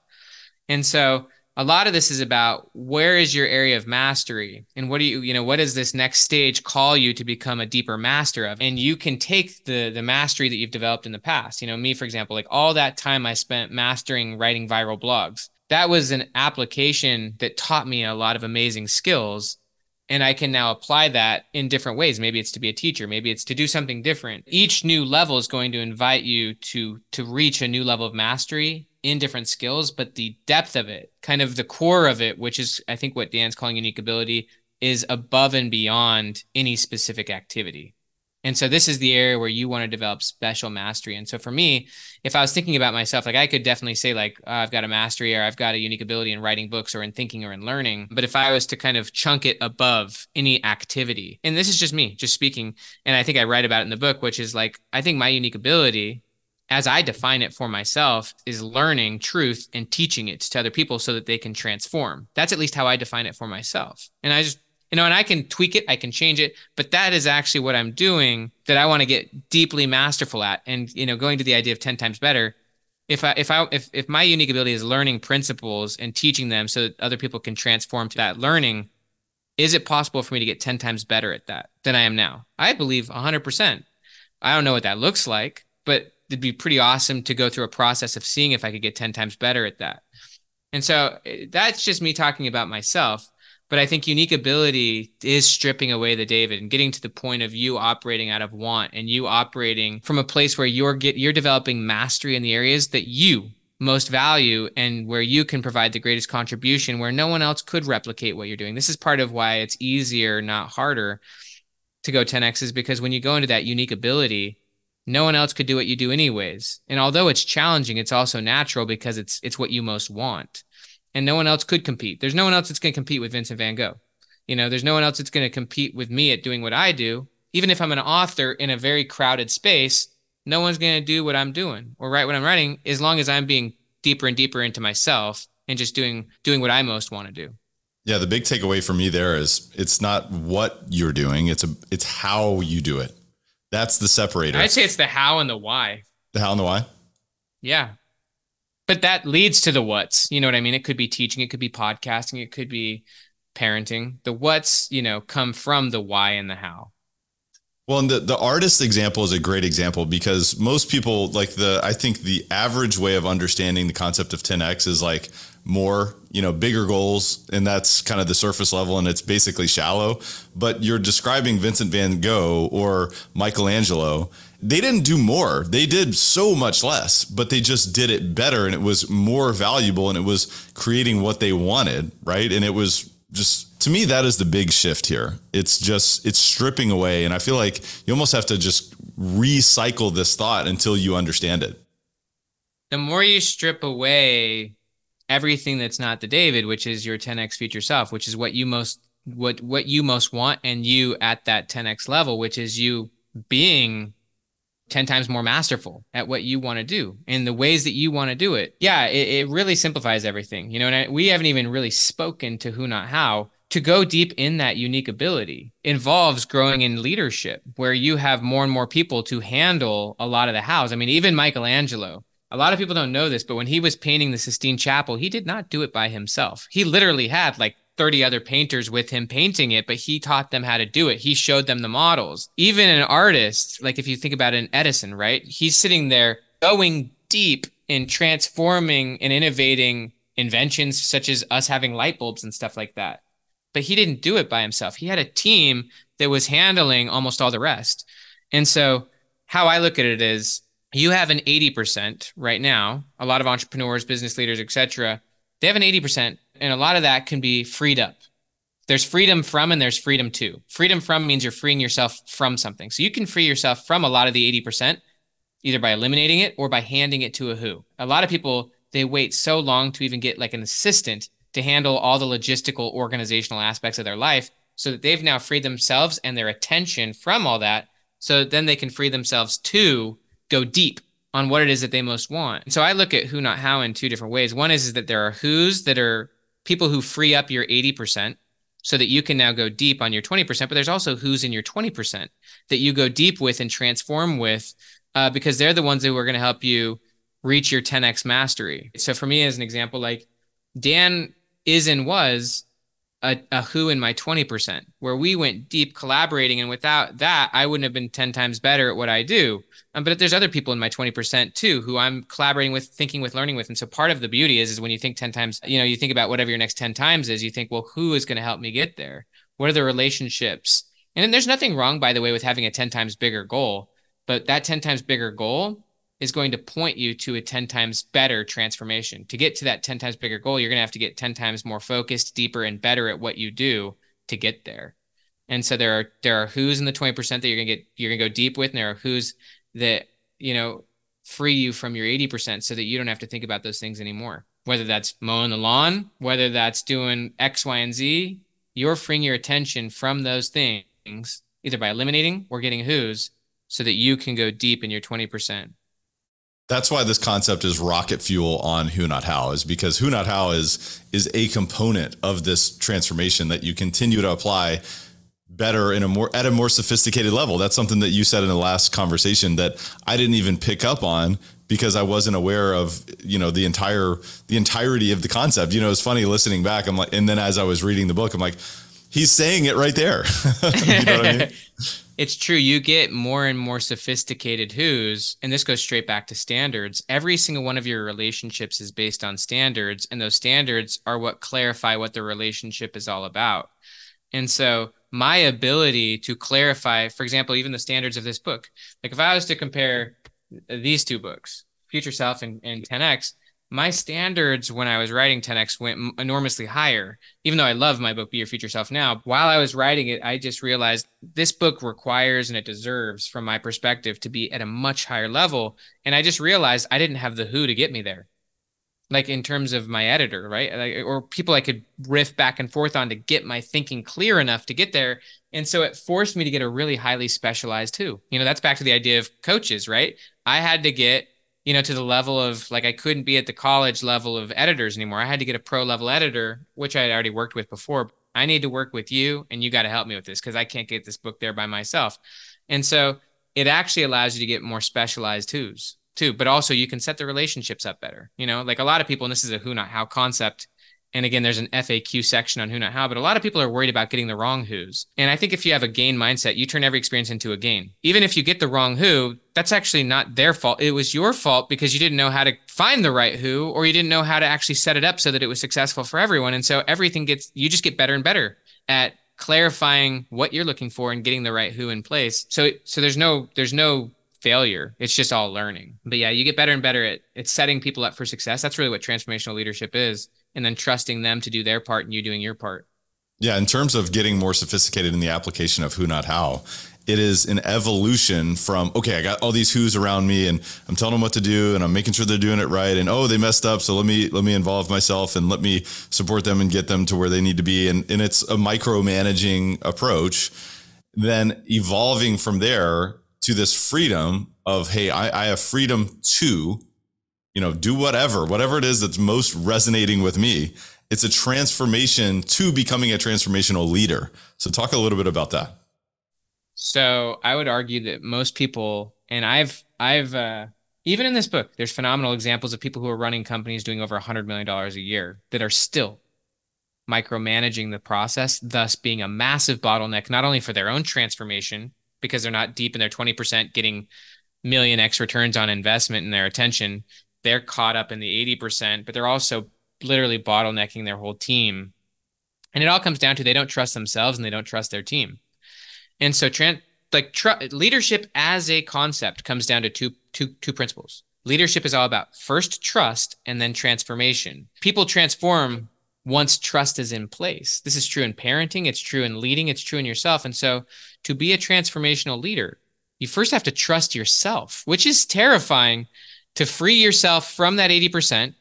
And so a lot of this is about where is your area of mastery and what do you you know what does this next stage call you to become a deeper master of and you can take the the mastery that you've developed in the past you know me for example like all that time i spent mastering writing viral blogs that was an application that taught me a lot of amazing skills and I can now apply that in different ways. Maybe it's to be a teacher, maybe it's to do something different. Each new level is going to invite you to to reach a new level of mastery in different skills, but the depth of it, kind of the core of it, which is I think what Dan's calling unique ability, is above and beyond any specific activity. And so this is the area where you want to develop special mastery. And so for me, if I was thinking about myself, like I could definitely say like oh, I've got a mastery or I've got a unique ability in writing books or in thinking or in learning. But if I was to kind of chunk it above any activity, and this is just me, just speaking, and I think I write about it in the book, which is like I think my unique ability as I define it for myself, is learning truth and teaching it to other people so that they can transform. That's at least how I define it for myself. And I just you know, and I can tweak it, I can change it, but that is actually what I'm doing that I want to get deeply masterful at. And you know, going to the idea of 10 times better, if I if I if if my unique ability is learning principles and teaching them so that other people can transform to that learning, is it possible for me to get 10 times better at that than I am now? I believe 100%. I don't know what that looks like, but it'd be pretty awesome to go through a process of seeing if I could get 10 times better at that. And so eh, that's just me talking about myself. But I think unique ability is stripping away the David and getting to the point of you operating out of want and you operating from a place where you're get you're developing mastery in the areas that you most value and where you can provide the greatest contribution where no one else could replicate what you're doing. This is part of why it's easier, not harder to go 10x is because when you go into that unique ability, no one else could do what you do anyways. And although it's challenging, it's also natural because it's it's what you most want and no one else could compete. There's no one else that's going to compete with Vincent van Gogh. You know, there's no one else that's going to compete with me at doing what I do. Even if I'm an author in a very crowded space, no one's going to do what I'm doing or write what I'm writing as long as I'm being deeper and deeper into myself and just doing doing what I most want to do. Yeah, the big takeaway for me there is it's not what you're doing, it's a it's how you do it. That's the separator. I'd say it's the how and the why. The how and the why? Yeah but that leads to the what's you know what i mean it could be teaching it could be podcasting it could be parenting the what's you know come from the why and the how well and the, the artist example is a great example because most people like the i think the average way of understanding the concept of 10x is like more you know bigger goals and that's kind of the surface level and it's basically shallow but you're describing vincent van gogh or michelangelo they didn't do more. They did so much less, but they just did it better and it was more valuable and it was creating what they wanted, right? And it was just to me that is the big shift here. It's just it's stripping away and I feel like you almost have to just recycle this thought until you understand it. The more you strip away everything that's not the David, which is your 10x future self, which is what you most what what you most want and you at that 10x level, which is you being 10 times more masterful at what you want to do in the ways that you want to do it. Yeah, it, it really simplifies everything. You know, and I, we haven't even really spoken to who, not how. To go deep in that unique ability involves growing in leadership where you have more and more people to handle a lot of the house. I mean, even Michelangelo, a lot of people don't know this, but when he was painting the Sistine Chapel, he did not do it by himself. He literally had like 30 other painters with him painting it, but he taught them how to do it. He showed them the models. Even an artist, like if you think about an Edison, right? He's sitting there going deep in transforming and innovating inventions such as us having light bulbs and stuff like that. But he didn't do it by himself. He had a team that was handling almost all the rest. And so how I look at it is you have an 80% right now. A lot of entrepreneurs, business leaders, etc. They have an 80%, and a lot of that can be freed up. There's freedom from and there's freedom to. Freedom from means you're freeing yourself from something. So you can free yourself from a lot of the 80% either by eliminating it or by handing it to a who. A lot of people they wait so long to even get like an assistant to handle all the logistical organizational aspects of their life so that they've now freed themselves and their attention from all that so then they can free themselves to go deep on what it is that they most want. So I look at who not how in two different ways. One is, is that there are who's that are people who free up your 80% so that you can now go deep on your 20%, but there's also who's in your 20% that you go deep with and transform with uh, because they're the ones who are going to help you reach your 10x mastery. So for me, as an example, like Dan is and was a, a who in my 20%, where we went deep collaborating. And without that, I wouldn't have been 10 times better at what I do. Um, but there's other people in my 20% too, who I'm collaborating with, thinking with, learning with. And so part of the beauty is, is when you think 10 times, you know, you think about whatever your next 10 times is, you think, well, who is going to help me get there? What are the relationships? And then there's nothing wrong, by the way, with having a 10 times bigger goal, but that 10 times bigger goal is going to point you to a 10 times better transformation. To get to that 10 times bigger goal, you're going to have to get 10 times more focused, deeper, and better at what you do to get there. And so there are there are who's in the 20% that you're gonna get you're gonna go deep with, and there are who's that, you know, free you from your 80% so that you don't have to think about those things anymore. Whether that's mowing the lawn, whether that's doing X, Y, and Z, you're freeing your attention from those things either by eliminating or getting who's so that you can go deep in your 20% that's why this concept is rocket fuel on who not how is because who not how is is a component of this transformation that you continue to apply better in a more at a more sophisticated level. That's something that you said in the last conversation that i didn't even pick up on because i wasn't aware of you know the entire the entirety of the concept. You know it's funny listening back i'm like and then as i was reading the book i'm like he's saying it right there <laughs> you know I mean? <laughs> it's true. You get more and more sophisticated who's, and this goes straight back to standards. Every single one of your relationships is based on standards, and those standards are what clarify what the relationship is all about. And so, my ability to clarify, for example, even the standards of this book, like if I was to compare these two books, Future Self and, and 10X, my standards when I was writing 10x went enormously higher. Even though I love my book, Be Your Future Self Now, while I was writing it, I just realized this book requires and it deserves, from my perspective, to be at a much higher level. And I just realized I didn't have the who to get me there, like in terms of my editor, right? Like, eh, or people I could riff back and forth on to get my thinking clear enough to get there. And so it forced me to get a really highly specialized who. You know, that's back to the idea of coaches, right? I had to get you know, to the level of like I couldn't be at the college level of editors anymore. I had to get a pro level editor, which I had already worked with before. I need to work with you and you got to help me with this because I can't get this book there by myself. And so it actually allows you to get more specialized who's too, but also you can set the relationships up better. You know, like a lot of people, and this is a who not how concept and again, there's an FAQ section on who not how, but a lot of people are worried about getting the wrong who's. And I think if you have a gain mindset, you turn every experience into a gain. Even if you get the wrong who, that's actually not their fault. It was your fault because you didn't know how to find the right who, or you didn't know how to actually set it up so that it was successful for everyone. And so everything gets, you just get better and better at clarifying what you're looking for and getting the right who in place. So, so there's no, there's no failure. It's just all learning. But yeah, you get better and better at, at setting people up for success. That's really what transformational leadership is and then trusting them to do their part and you doing your part. Yeah, in terms of getting more sophisticated in the application of who not how, it is an evolution from okay, I got all these who's around me and I'm telling them what to do and I'm making sure they're doing it right and oh, they messed up, so let me let me involve myself and let me support them and get them to where they need to be and and it's a micromanaging approach. Then evolving from there to this freedom of hey, I, I have freedom to you know, do whatever, whatever it is that's most resonating with me. It's a transformation to becoming a transformational leader. So talk a little bit about that. So I would argue that most people, and I've, I've, uh, even in this book, there's phenomenal examples of people who are running companies doing over a hundred million dollars a year that are still micromanaging the process, thus being a massive bottleneck, not only for their own transformation, because they're not deep in their 20% getting million X returns on investment and their attention, they're caught up in the 80%, but they're also literally bottlenecking their whole team. And it all comes down to they don't trust themselves and they don't trust their team. And so tran- like tr- leadership as a concept comes down to two two two principles. Leadership is all about first trust and then transformation. People transform once trust is in place. This is true in parenting, it's true in leading, it's true in yourself. And so to be a transformational leader, you first have to trust yourself, which is terrifying to free yourself from that 80%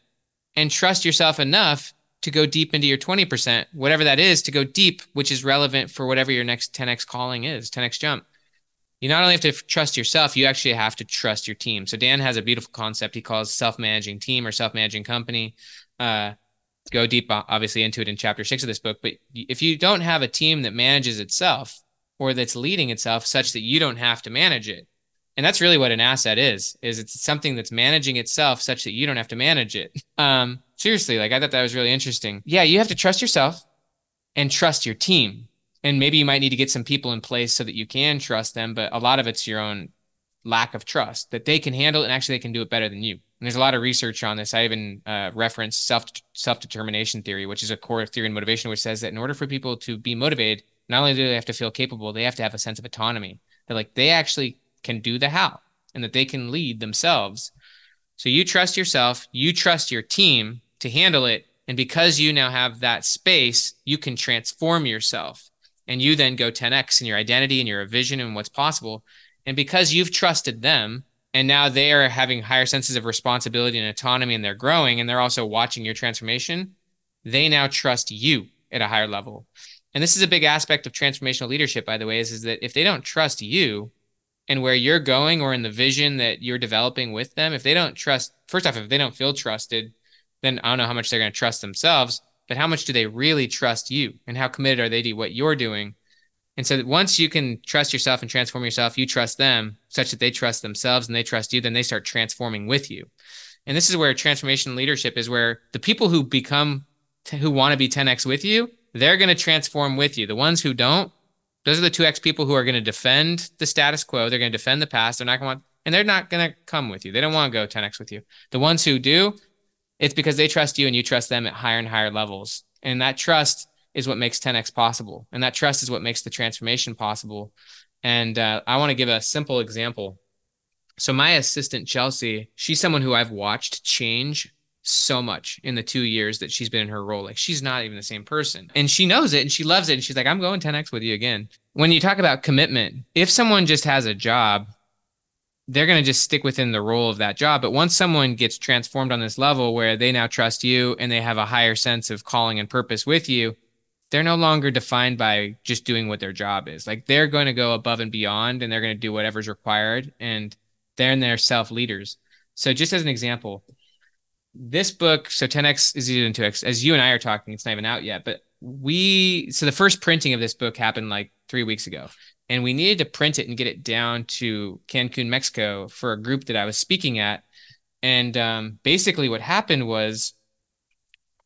and trust yourself enough to go deep into your 20%, whatever that is, to go deep, which is relevant for whatever your next 10x calling is, 10x jump. You not only have to trust yourself, you actually have to trust your team. So Dan has a beautiful concept he calls self-managing team or self-managing company. Uh, go deep, obviously, into it in chapter six of this book. But if you don't have a team that manages itself or that's leading itself such that you don't have to manage it, and that's really what an asset is is it's something that's managing itself such that you don't have to manage it. Um seriously like i thought that was really interesting. Yeah you have to trust yourself and trust your team. And maybe you might need to get some people in place so that you can trust them but a lot of it's your own lack of trust that they can handle it and actually they can do it better than you. And there's a lot of research on this. I even uh, reference self self-determination theory which is a core theory in motivation which says that in order for people to be motivated not only do they have to feel capable they have to have a sense of autonomy. That like they actually can do the how and that they can lead themselves. So you trust yourself, you trust your team to handle it. And because you now have that space, you can transform yourself and you then go 10x in your identity and your vision and what's possible. And because you've trusted them and now they are having higher senses of responsibility and autonomy and they're growing and they're also watching your transformation, they now trust you at a higher level. And this is a big aspect of transformational leadership, by the way, is, is that if they don't trust you, and where you're going or in the vision that you're developing with them, if they don't trust, first off, if they don't feel trusted, then I don't know how much they're going to trust themselves, but how much do they really trust you and how committed are they to what you're doing? And so once you can trust yourself and transform yourself, you trust them such that they trust themselves and they trust you, then they start transforming with you. And this is where transformation leadership is where the people who become, who want to be 10x with you, they're going to transform with you. The ones who don't, those are the two X people who are going to defend the status quo. They're going to defend the past. They're not going to, want, and they're not going to come with you. They don't want to go 10X with you. The ones who do, it's because they trust you and you trust them at higher and higher levels. And that trust is what makes 10X possible. And that trust is what makes the transformation possible. And uh, I want to give a simple example. So, my assistant, Chelsea, she's someone who I've watched change so much in the two years that she's been in her role. Like she's not even the same person. And she knows it and she loves it. And she's like, I'm going 10x with you again. When you talk about commitment, if someone just has a job, they're going to just stick within the role of that job. But once someone gets transformed on this level where they now trust you and they have a higher sense of calling and purpose with you, they're no longer defined by just doing what their job is. Like they're going to go above and beyond and they're going to do whatever's required. And they're in their self leaders. So, just as an example, this book, so 10x is easier than 2x, as you and I are talking, it's not even out yet, but we, so the first printing of this book happened like three weeks ago. And we needed to print it and get it down to Cancun, Mexico for a group that I was speaking at. And um, basically, what happened was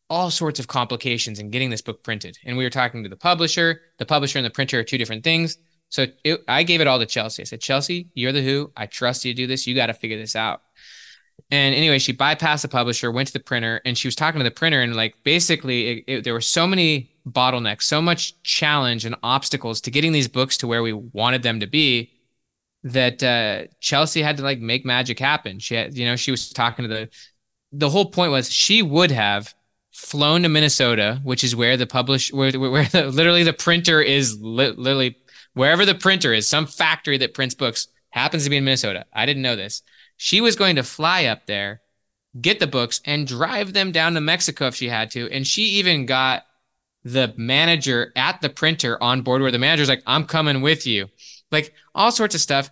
all sorts of complications in getting this book printed. And we were talking to the publisher. The publisher and the printer are two different things. So it, I gave it all to Chelsea. I said, Chelsea, you're the who. I trust you to do this. You got to figure this out. And anyway, she bypassed the publisher, went to the printer, and she was talking to the printer. And like basically, it, it, there were so many bottlenecks, so much challenge and obstacles to getting these books to where we wanted them to be that uh, Chelsea had to like make magic happen. She had, you know, she was talking to the, the whole point was she would have flown to Minnesota, which is where the publish, where, where the, literally the printer is li- literally wherever the printer is, some factory that prints books happens to be in Minnesota. I didn't know this. She was going to fly up there, get the books, and drive them down to Mexico if she had to. And she even got the manager at the printer on board where the manager's like, I'm coming with you. Like all sorts of stuff.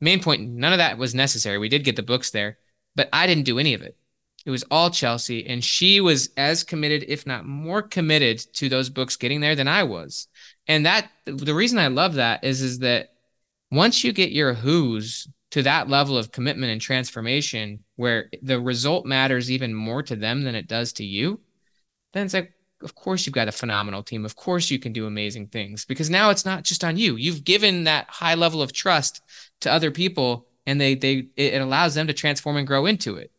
Main point, none of that was necessary. We did get the books there, but I didn't do any of it. It was all Chelsea, and she was as committed, if not more committed, to those books getting there than I was. And that the reason I love that is is that once you get your who's to that level of commitment and transformation where the result matters even more to them than it does to you, then it's like, of course you've got a phenomenal team. Of course you can do amazing things because now it's not just on you. You've given that high level of trust to other people and they they it allows them to transform and grow into it.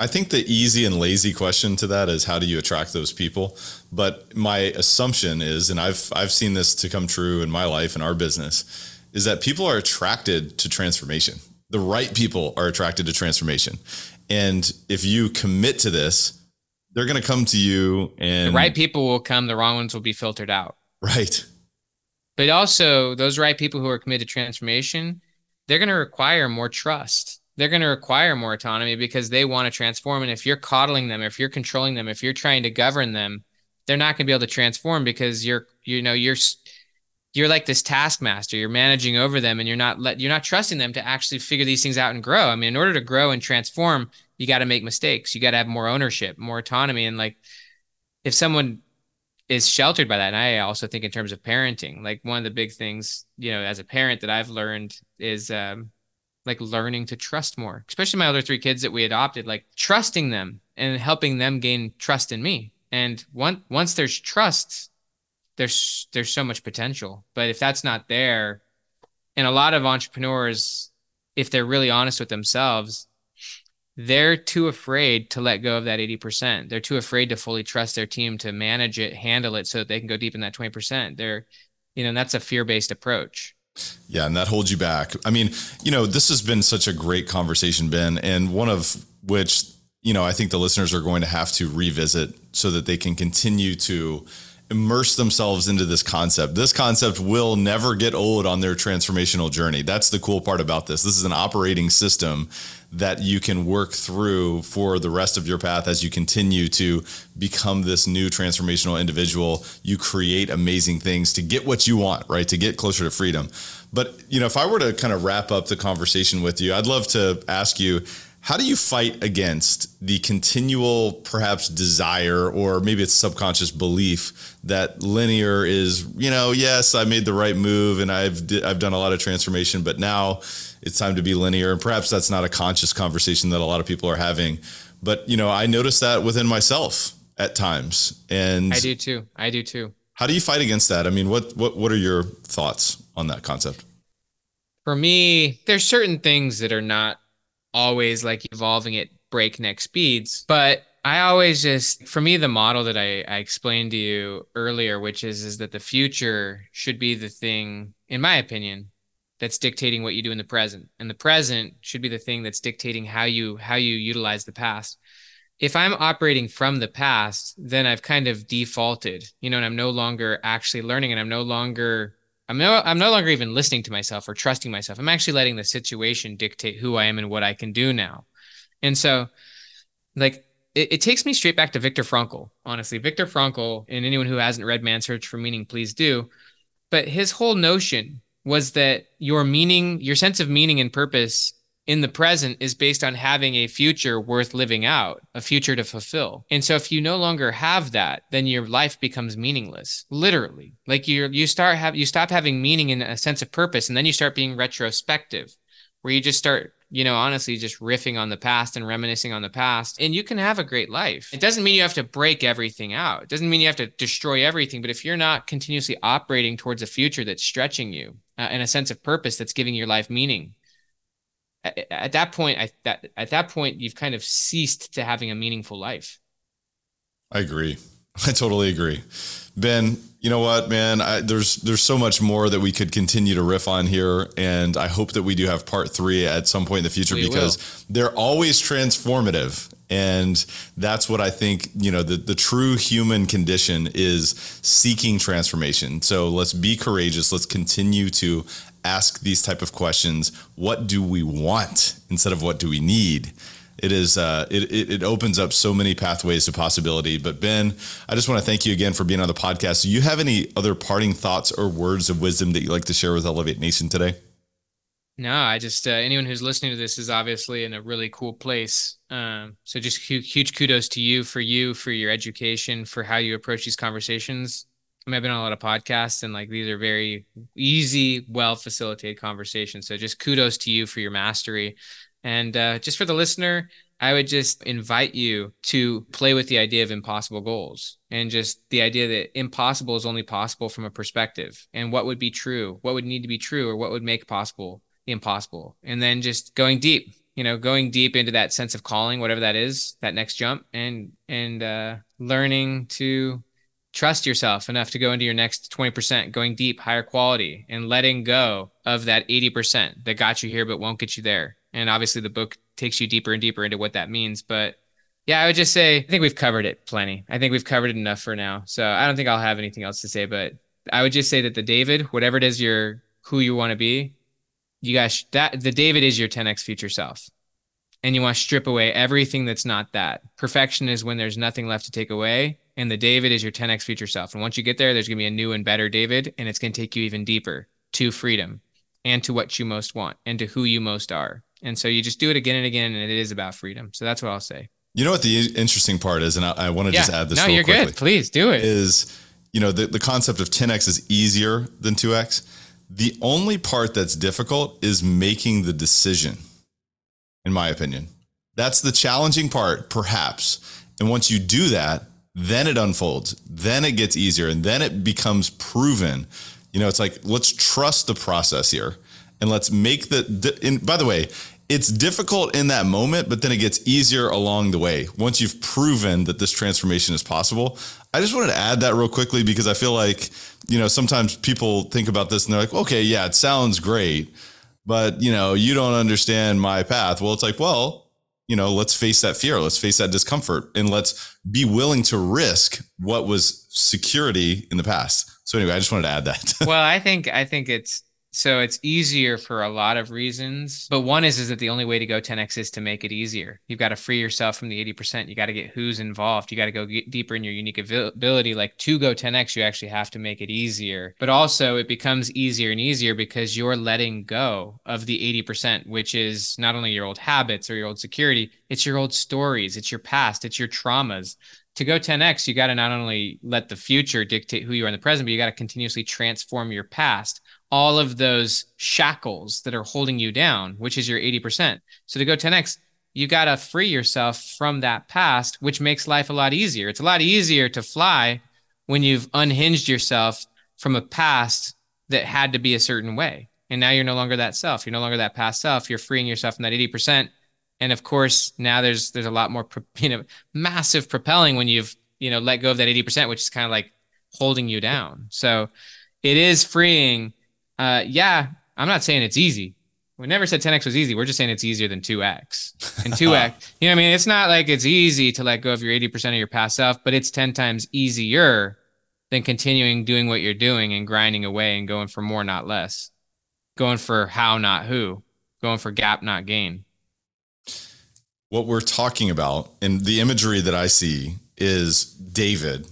I think the easy and lazy question to that is how do you attract those people? But my assumption is and I've I've seen this to come true in my life and our business is that people are attracted to transformation. The right people are attracted to transformation. And if you commit to this, they're going to come to you and the right people will come, the wrong ones will be filtered out. Right. But also, those right people who are committed to transformation, they're going to require more trust. They're going to require more autonomy because they want to transform. And if you're coddling them, if you're controlling them, if you're trying to govern them, they're not going to be able to transform because you're, you know, you're you're like this taskmaster. You're managing over them and you're not let you're not trusting them to actually figure these things out and grow. I mean in order to grow and transform you got to make mistakes. You got to have more ownership more autonomy. And like if someone is sheltered by that and i also think in terms of parenting like one of the big things you know as a parent that i've learned is um like learning to trust more especially my other three kids that we adopted like trusting them and helping them gain trust in me. And once once there's trust there's there's so much potential. But if that's not there, and a lot of entrepreneurs, if they're really honest with themselves, they're too afraid to let go of that 80%. They're too afraid to fully trust their team to manage it, handle it so that they can go deep in that 20%. They're, you know, that's a fear-based approach. Yeah, and that holds you back. I mean, you know, this has been such a great conversation, Ben, and one of which, you know, I think the listeners are going to have to revisit so that they can continue to immerse themselves into this concept. This concept will never get old on their transformational journey. That's the cool part about this. This is an operating system that you can work through for the rest of your path as you continue to become this new transformational individual. You create amazing things to get what you want, right? To get closer to freedom. But, you know, if I were to kind of wrap up the conversation with you, I'd love to ask you how do you fight against the continual, perhaps, desire or maybe it's subconscious belief that linear is, you know, yes, I made the right move and I've I've done a lot of transformation, but now it's time to be linear. And perhaps that's not a conscious conversation that a lot of people are having. But you know, I notice that within myself at times, and I do too. I do too. How do you fight against that? I mean, what what what are your thoughts on that concept? For me, there's certain things that are not always like evolving at breakneck speeds. But I always just, for me, the model that I, I explained to you earlier, which is, is that the future should be the thing, in my opinion, that's dictating what you do in the present. And the present should be the thing that's dictating how you, how you utilize the past. If I'm operating from the past, then I've kind of defaulted, you know, and I'm no longer actually learning and I'm no longer I'm no I'm no longer even listening to myself or trusting myself. I'm actually letting the situation dictate who I am and what I can do now. And so like it, it takes me straight back to Viktor Frankl, honestly. Viktor Frankl, and anyone who hasn't read Man's Search for Meaning, please do. But his whole notion was that your meaning, your sense of meaning and purpose in the present is based on having a future worth living out, a future to fulfill. And so if you no longer have that, then your life becomes meaningless, literally. Like you you start have you stop having meaning and a sense of purpose and then you start being retrospective where you just start you know, honestly, just riffing on the past and reminiscing on the past, and you can have a great life. It doesn't mean you have to break everything out. It doesn't mean you have to destroy everything. But if you're not continuously operating towards a future that's stretching you uh, and a sense of purpose that's giving your life meaning, at, at that point, I, that, at that point, you've kind of ceased to having a meaningful life. I agree. <laughs> I totally agree. Ben, you know what, man? I, there's there's so much more that we could continue to riff on here, and I hope that we do have part three at some point in the future we because will. they're always transformative, and that's what I think. You know, the the true human condition is seeking transformation. So let's be courageous. Let's continue to ask these type of questions what do we want instead of what do we need? It is uh, it, it opens up so many pathways to possibility. But ben i just want to thank you again for being on the podcast. Do you have any other parting thoughts or words of wisdom that you'd like to share with elevate nation today? No i just uh, anyone who's listening to this is obviously in a really cool place. Um, so just huge kudos to you for you for your education for how you approach these conversations I mean, I've been on a lot of podcasts and like these are very easy, well facilitated conversations. So just kudos to you for your mastery. And uh, just for the listener, I would just invite you to play with the idea of impossible goals and just the idea that impossible is only possible from a perspective and what would be true, what would need to be true, or what would make possible the impossible. And then just going deep, you know, going deep into that sense of calling, whatever that is, that next jump and, and, uh, learning to trust yourself enough to go into your next 20%, going deep, higher quality, and letting go of that 80% that got you here but won't get you there. And obviously, the book takes you deeper and deeper into what that means. But yeah, I would just say I think we've covered it plenty. I think we've covered it enough for now. So I don't think I'll have anything else to say. But I would just say that the David, whatever it is you're who you want to be, you guys that the David is your 10x future self. And you want to strip away everything that's not that. Perfection is when there's nothing left to take away. And the David is your 10x future self. And once you get there, there's going to be a new and better David. And it's going to take you even deeper to freedom and to what you most want and to who you most are. And so you just do it again and again. And it is about freedom. So that's what I'll say. You know what the interesting part is, and I, I want to yeah. just add this. No, you're quickly, good. Please do it. Is you know the, the concept of 10x is easier than 2x the only part that's difficult is making the decision, in my opinion. That's the challenging part, perhaps. And once you do that, then it unfolds, then it gets easier, and then it becomes proven. You know, it's like, let's trust the process here and let's make the, and by the way, it's difficult in that moment, but then it gets easier along the way. Once you've proven that this transformation is possible, I just wanted to add that real quickly because I feel like, you know, sometimes people think about this and they're like, okay, yeah, it sounds great, but you know, you don't understand my path. Well, it's like, well, you know, let's face that fear, let's face that discomfort, and let's be willing to risk what was security in the past. So anyway, I just wanted to add that. <laughs> well, I think I think it's so it's easier for a lot of reasons. But one is is that the only way to go 10x is to make it easier. You've got to free yourself from the 80%. You got to get who's involved. You got to go deeper in your unique ability. Like to go 10x, you actually have to make it easier. But also it becomes easier and easier because you're letting go of the 80%, which is not only your old habits or your old security, it's your old stories, it's your past, it's your traumas to go 10x, you got to not only let the future dictate who you are in the present, but you got to continuously transform your past all of those shackles that are holding you down, which is your 80%. So to go 10x, you got to free yourself from that past, which makes life a lot easier. It's a lot easier to fly when you've unhinged yourself from a past that had to be a certain way. And now you're no longer that self. You're no longer that past self. You're freeing yourself from that 80%. And of course, now there's there's a lot more <laughs> you know massive propelling when you've you know let go of that 80%, which is kind of like holding you down. So it is freeing uh, yeah, I'm not saying it's easy. We never said 10x was easy. We're just saying it's easier than 2x. And 2x, <laughs> you know what I mean? It's not like it's easy to let go of your 80% of your past self, but it's 10 times easier than continuing doing what you're doing and grinding away and going for more, not less. Going for how, not who. Going for gap, not gain. What we're talking about and the imagery that I see is David.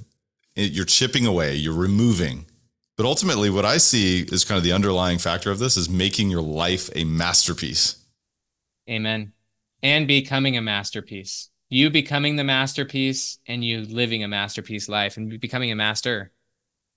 You're chipping away, you're removing but ultimately, what I see is kind of the underlying factor of this is making your life a masterpiece. Amen. And becoming a masterpiece. You becoming the masterpiece and you living a masterpiece life and becoming a master.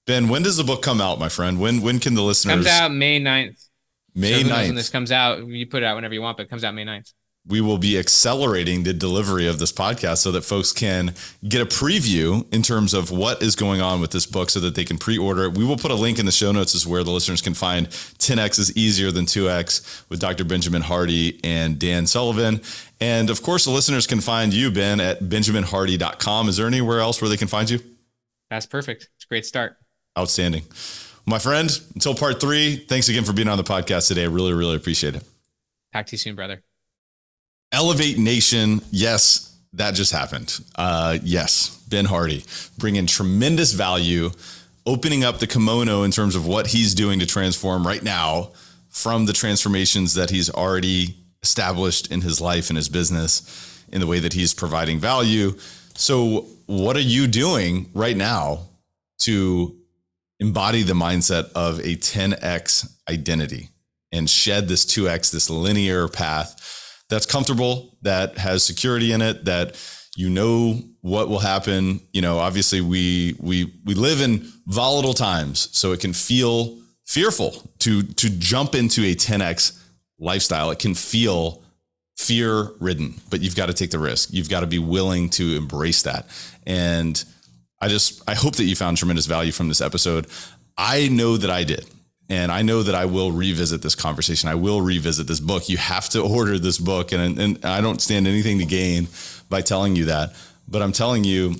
Ben, when does the book come out, my friend? When when can the listeners comes out May 9th. May so 9th. When this comes out, you put it out whenever you want, but it comes out May 9th we will be accelerating the delivery of this podcast so that folks can get a preview in terms of what is going on with this book so that they can pre-order it. We will put a link in the show notes as where the listeners can find 10x is easier than 2x with Dr. Benjamin Hardy and Dan Sullivan. And of course, the listeners can find you, Ben, at benjaminhardy.com. Is there anywhere else where they can find you? That's perfect. It's a great start. Outstanding. My friend, until part three, thanks again for being on the podcast today. I really, really appreciate it. Talk to you soon, brother. Elevate Nation, yes, that just happened. Uh, yes, Ben Hardy bringing tremendous value, opening up the kimono in terms of what he's doing to transform right now from the transformations that he's already established in his life and his business in the way that he's providing value. So, what are you doing right now to embody the mindset of a 10x identity and shed this 2x, this linear path? That's comfortable, that has security in it, that you know what will happen. You know, obviously we we we live in volatile times, so it can feel fearful to to jump into a 10x lifestyle. It can feel fear ridden, but you've got to take the risk. You've got to be willing to embrace that. And I just I hope that you found tremendous value from this episode. I know that I did. And I know that I will revisit this conversation. I will revisit this book. You have to order this book. And, and I don't stand anything to gain by telling you that. But I'm telling you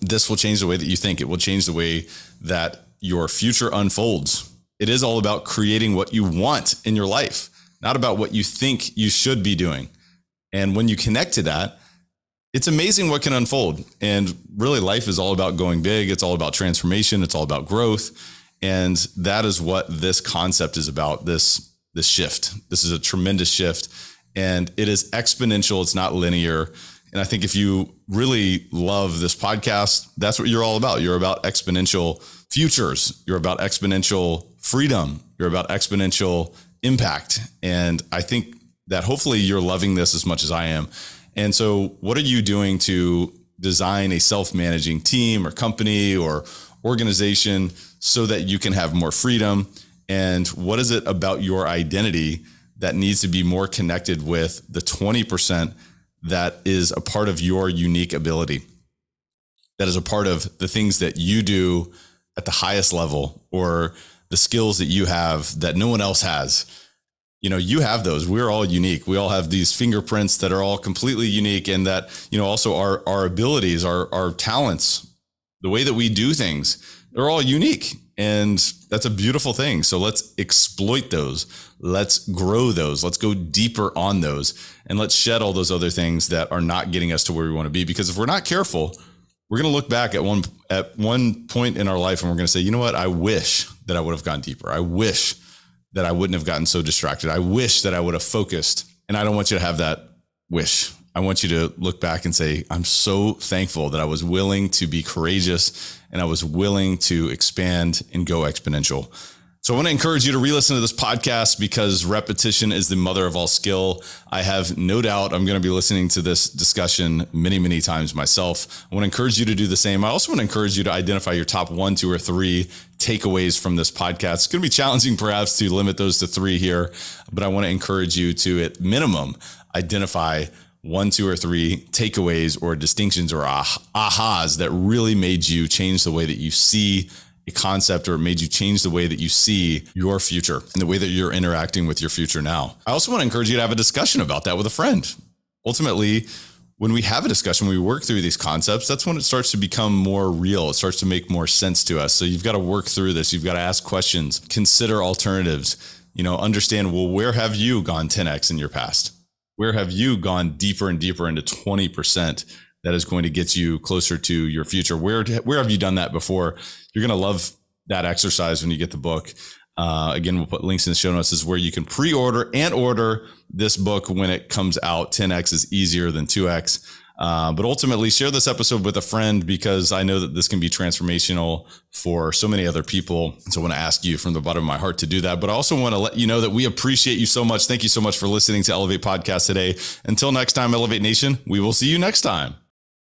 this will change the way that you think. It will change the way that your future unfolds. It is all about creating what you want in your life, not about what you think you should be doing. And when you connect to that, it's amazing what can unfold. And really, life is all about going big. It's all about transformation. It's all about growth. And that is what this concept is about this, this shift. This is a tremendous shift. And it is exponential, it's not linear. And I think if you really love this podcast, that's what you're all about. You're about exponential futures, you're about exponential freedom, you're about exponential impact. And I think that hopefully you're loving this as much as I am. And so, what are you doing to design a self managing team or company or organization so that you can have more freedom? And what is it about your identity that needs to be more connected with the 20% that is a part of your unique ability? That is a part of the things that you do at the highest level or the skills that you have that no one else has you know you have those we're all unique we all have these fingerprints that are all completely unique and that you know also our our abilities our our talents the way that we do things they're all unique and that's a beautiful thing so let's exploit those let's grow those let's go deeper on those and let's shed all those other things that are not getting us to where we want to be because if we're not careful we're going to look back at one at one point in our life and we're going to say you know what i wish that i would have gone deeper i wish that I wouldn't have gotten so distracted. I wish that I would have focused. And I don't want you to have that wish. I want you to look back and say, I'm so thankful that I was willing to be courageous and I was willing to expand and go exponential. So I want to encourage you to re-listen to this podcast because repetition is the mother of all skill. I have no doubt I'm going to be listening to this discussion many, many times myself. I want to encourage you to do the same. I also want to encourage you to identify your top one, two, or three takeaways from this podcast. It's going to be challenging perhaps to limit those to three here, but I want to encourage you to at minimum identify one, two, or three takeaways or distinctions or ah, ahas that really made you change the way that you see a concept or made you change the way that you see your future and the way that you're interacting with your future now. I also want to encourage you to have a discussion about that with a friend. Ultimately, when we have a discussion, we work through these concepts, that's when it starts to become more real. It starts to make more sense to us. So you've got to work through this. You've got to ask questions, consider alternatives, you know, understand, well, where have you gone 10x in your past? Where have you gone deeper and deeper into 20%? that is going to get you closer to your future. Where where have you done that before? You're going to love that exercise when you get the book. Uh, again, we'll put links in the show notes. Is where you can pre-order and order this book when it comes out. 10x is easier than 2x. Uh, but ultimately, share this episode with a friend because I know that this can be transformational for so many other people. So I want to ask you from the bottom of my heart to do that. But I also want to let you know that we appreciate you so much. Thank you so much for listening to Elevate Podcast today. Until next time, Elevate Nation, we will see you next time.